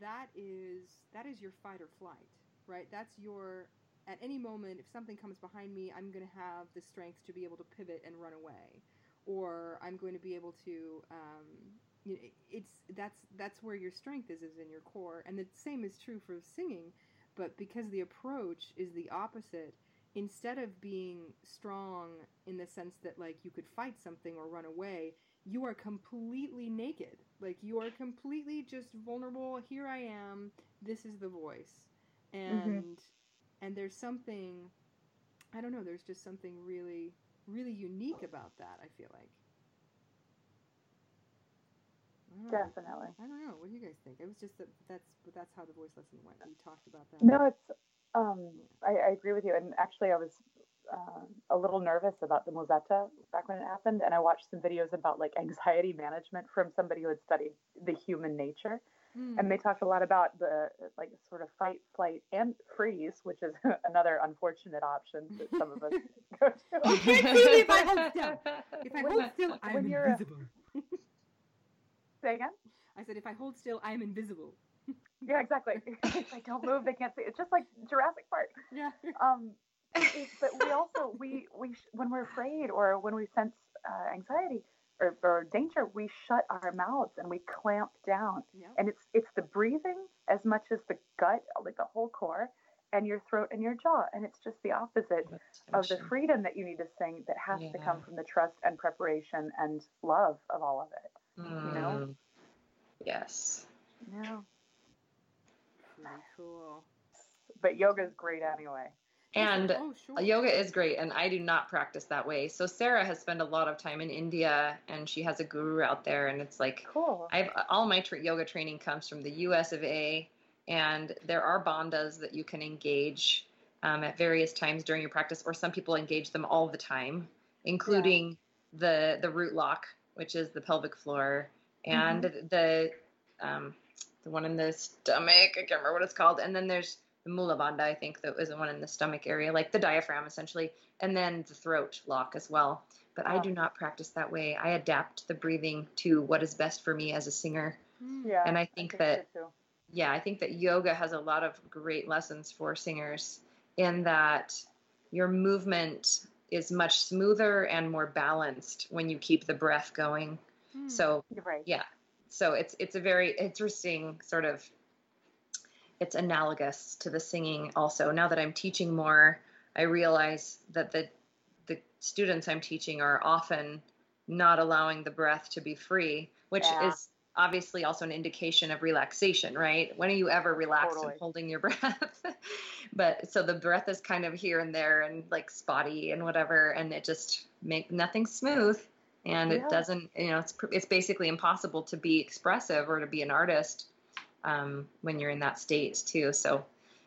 that is that is your fight or flight, right? That's your at any moment if something comes behind me, I'm going to have the strength to be able to pivot and run away, or I'm going to be able to. Um, it's that's that's where your strength is is in your core, and the same is true for singing. But because the approach is the opposite, instead of being strong in the sense that like you could fight something or run away, you are completely naked. Like you are completely just vulnerable. Here I am. This is the voice. Mm-hmm. and and there's something I don't know. There's just something really really unique about that. I feel like. I. Definitely. I don't know. What do you guys think? It was just that that's that's how the voice lesson went. We talked about that. No, it's. Um, I, I agree with you. And actually, I was uh, a little nervous about the Musetta back when it happened, and I watched some videos about like anxiety management from somebody who had studied the human nature, Hmm. and they talked a lot about the like sort of fight, flight, and freeze, which is another unfortunate option that some of us go to. You can't see me if I hold still. If I hold still, I'm invisible. Say again? I said if I hold still, I am invisible. Yeah, exactly. if I don't move, they can't see. It's just like Jurassic Park. Yeah. um but we also we we when we're afraid or when we sense uh, anxiety or, or danger we shut our mouths and we clamp down Yep. and it's it's the breathing as much as the gut like the whole core and your throat and your jaw and it's just the opposite of the freedom that you need to sing that has to come from the trust and preparation and love of all of it know? Mm. Yes. yeah Pretty cool. but yoga's great anyway And oh, sure. yoga is great, and I do not practice that way. So Sarah has spent a lot of time in India, and she has a guru out there, and it's like cool I've all my tra- yoga training comes from the U.S. of A. And there are bandhas that you can engage um, at various times during your practice, or some people engage them all the time, including the the root lock, which is the pelvic floor, and the um, the one in the stomach. I can't remember what it's called. And then there's the mula bandha, I think, that was the one in the stomach area, like the diaphragm essentially, and then the throat lock as well. But I do not practice that way. I adapt the breathing to what is best for me as a singer. Hmm. yeah and I think that- so too. Yeah, I think that yoga has a lot of great lessons for singers in that your movement is much smoother and more balanced when you keep the breath going. Hmm. So right yeah, so it's it's a very interesting sort of it's analogous to the singing also. Now that I'm teaching more, I realize that the the students I'm teaching are often not allowing the breath to be free, which Yeah. is obviously also an indication of relaxation, right? When are you ever relaxed Totally. and holding your breath? but so the breath is kind of here and there and like spotty and whatever, and it just make nothing smooth, and Yeah. it doesn't. You know, it's it's basically impossible to be expressive or to be an artist um, when you're in that state too. So,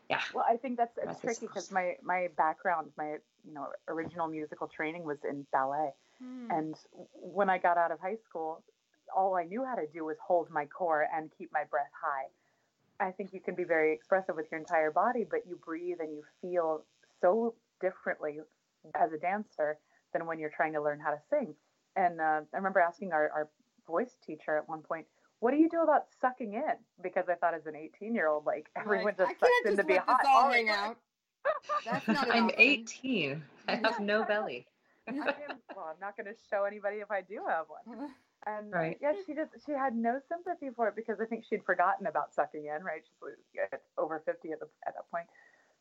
yeah, Well, I think that's it's tricky because awesome. my my background, my you know original musical training was in ballet, Hmm. and when I got out of high school, all I knew how to do was hold my core and keep my breath high. I think you can be very expressive with your entire body, but you breathe and you feel so differently as a dancer than when you're trying to learn how to sing. And uh, I remember asking our, our voice teacher at one point, "What do you do about sucking in?" Because I thought as an 18 year old, like everyone Like, just I sucks in just to be let hot. all all hang out. That's not I'm option. 18. I have no belly. I am, well, I'm not going to show anybody if I do have one. And Right. yeah, she just she had no sympathy for it because I think she'd forgotten about sucking in. Right, she's like, over 50 at the at that point.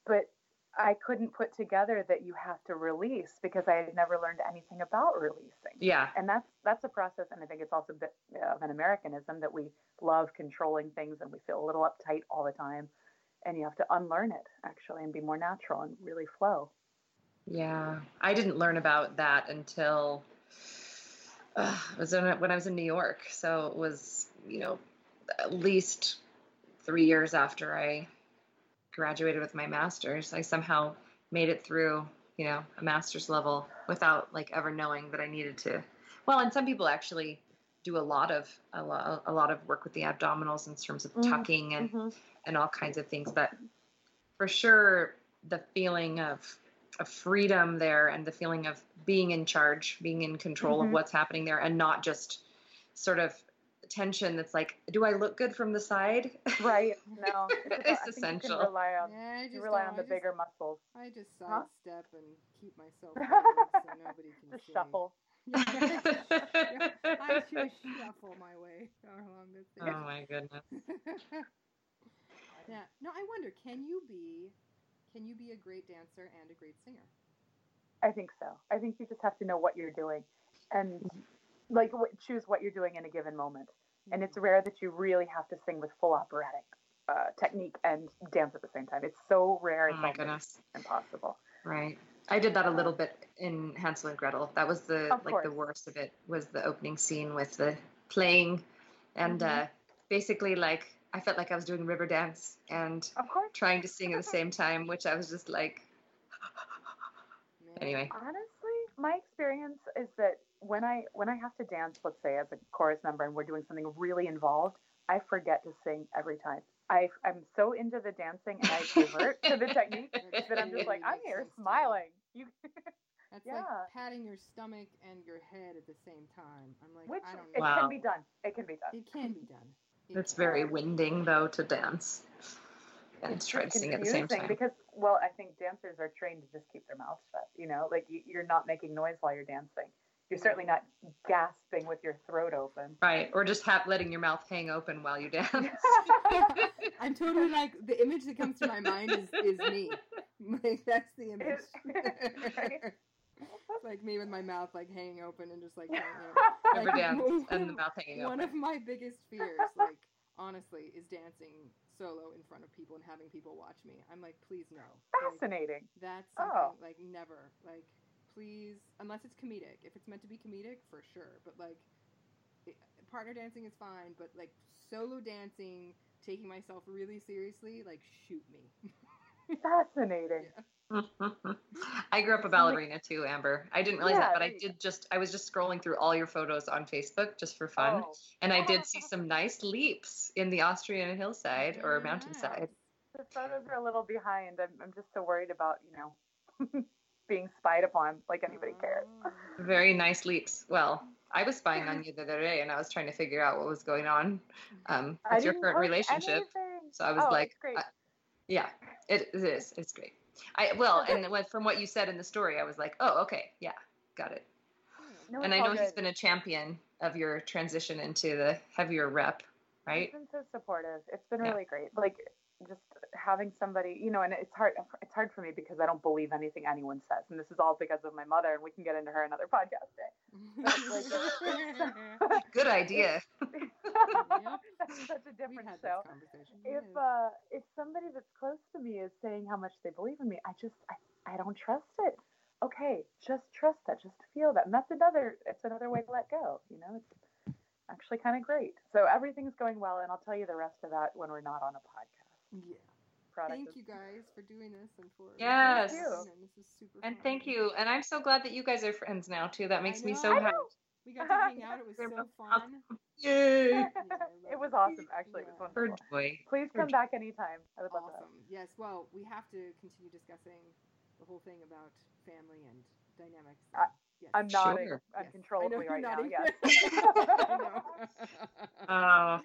But I couldn't put together that you have to release because I had never learned anything about releasing. Yeah, And that's that's a process, and I think it's also a bit of an Americanism that we love controlling things and we feel a little uptight all the time. And you have to unlearn it actually and be more natural and really flow. yeah. I didn't learn about that until uh, it was in, when I was in New York. So it was, you know, at least three years after I graduated with my master's. I somehow made it through, you know, a master's level without like ever knowing that I needed to. Well, and some people actually do a lot of a lot, a lot of work with the abdominals in terms of Mm, tucking and Mhm. and all kinds of things. But for sure, the feeling of of freedom there and the feeling of being in charge, being in control Mhm. of what's happening there, and not just sort of tension that's like, do I look good from the side? Right? No, it's, It's essential. You rely on Yeah, I just you rely on the just- bigger muscles. I just Huh? and keep myself forward so nobody can Just see. shuffle. Yeah, I just shuffle my way along this oh my goodness. yeah. No, I wonder, can you be can you be a great dancer and a great singer? I think so. I think you just have to know what you're doing, and like what, choose what you're doing in a given moment. And it's rare that you really have to sing with full operatic uh, technique and dance at the same time. It's so rare. Oh It's my goodness. impossible. Right. I did that a little bit in Hansel and Gretel. That was the Of like the worst of it was the opening scene with the playing and Mhm. uh basically like I felt like I was doing river dance and Of course. trying to sing at the same time, which I was just like anyway. Honestly, my experience is that when I when I have to dance, let's say as a chorus member, and we're doing something really involved, I forget to sing every time. I I'm so into the dancing and I revert to the technique that I'm just like I'm here sense to me. smiling. You That's Yeah. like patting your stomach and your head at the same time. I'm like, which I don't it know. Wow. can be done. It can be done. It can be done. It It's very winding though to dance. And It's try to just sing at the same confusing time. because well, I think dancers are trained to just keep their mouths shut. You know, like you, you're not making noise while you're dancing. You're certainly not gasping with your throat open. Right. Or just have letting your mouth hang open while you dance. I'm totally like the image that comes to my mind is, is me. Like that's the image. Right. It's like me with my mouth like hanging open and just like Like, dance one and the of- mouth hanging one open. of my biggest fears, like honestly, is dancing solo in front of people and having people watch me. I'm like, please no. Like, Fascinating. that's Oh. like never. Like please, unless it's comedic. If it's meant to be comedic, for sure. But like it, partner dancing is fine, but like solo dancing, taking myself really seriously, like shoot me. Fascinating. I grew up a ballerina too, Amber. I didn't realize Yeah, that, but I did just I was just scrolling through all your photos on Facebook just for fun. Oh, And I did see some nice leaps in the Austrian hillside or mountainside. the photos are a little behind. I'm, I'm just so worried about, you know, being spied upon like anybody cares. Oh. Very nice leaps. Well, I was spying on you the other day and I was trying to figure out what was going on um, with your current relationship. anything. So I was Oh, like. I- yeah, it, it is. It's great. I well, and what- from what you said in the story, I was like, oh, okay, yeah, got it. Hmm, no, and I know he's good. been a champion of your transition into the heavier rep, right? He's been so supportive. It's been Yeah. really great. Like just having somebody, you know, and it's hard. It's hard for me because I don't believe anything anyone says, and this is all because of my mother. And we can get into her another podcast day. Good idea. That's such a different show. conversation. If uh, if somebody that's close to me is saying how much they believe in me, I just I, I don't trust it. Okay, just trust that. Just feel that. And that's another. It's another way to let go. You know, it's actually kind of great. So everything's going well, and I'll tell you the rest of that when we're not on a podcast. yeah. Product Thank you guys for doing this and for Yes. listening, Thank you. And this is super And fun. thank you. And I'm so glad that you guys are friends now too. That makes me so happy. We got to hang out. It was so both fun. Yay! Yeah, it was awesome. Actually, it was Yeah. For wonderful. joy. Please For come back anytime. I would love Awesome. Yes. Well, we have to continue discussing the whole thing about family and dynamics. I- yes. that. I'm nodding Sure. Uncontrollably I know right you're now. Yes.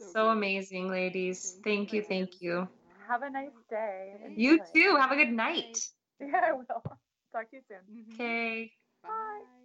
Oh, so, good. amazing, ladies. Thank you, thank you. Have a nice day. Thank You too. Have a good night. Yeah, I will. Talk to you soon. Mhm. Okay. Bye.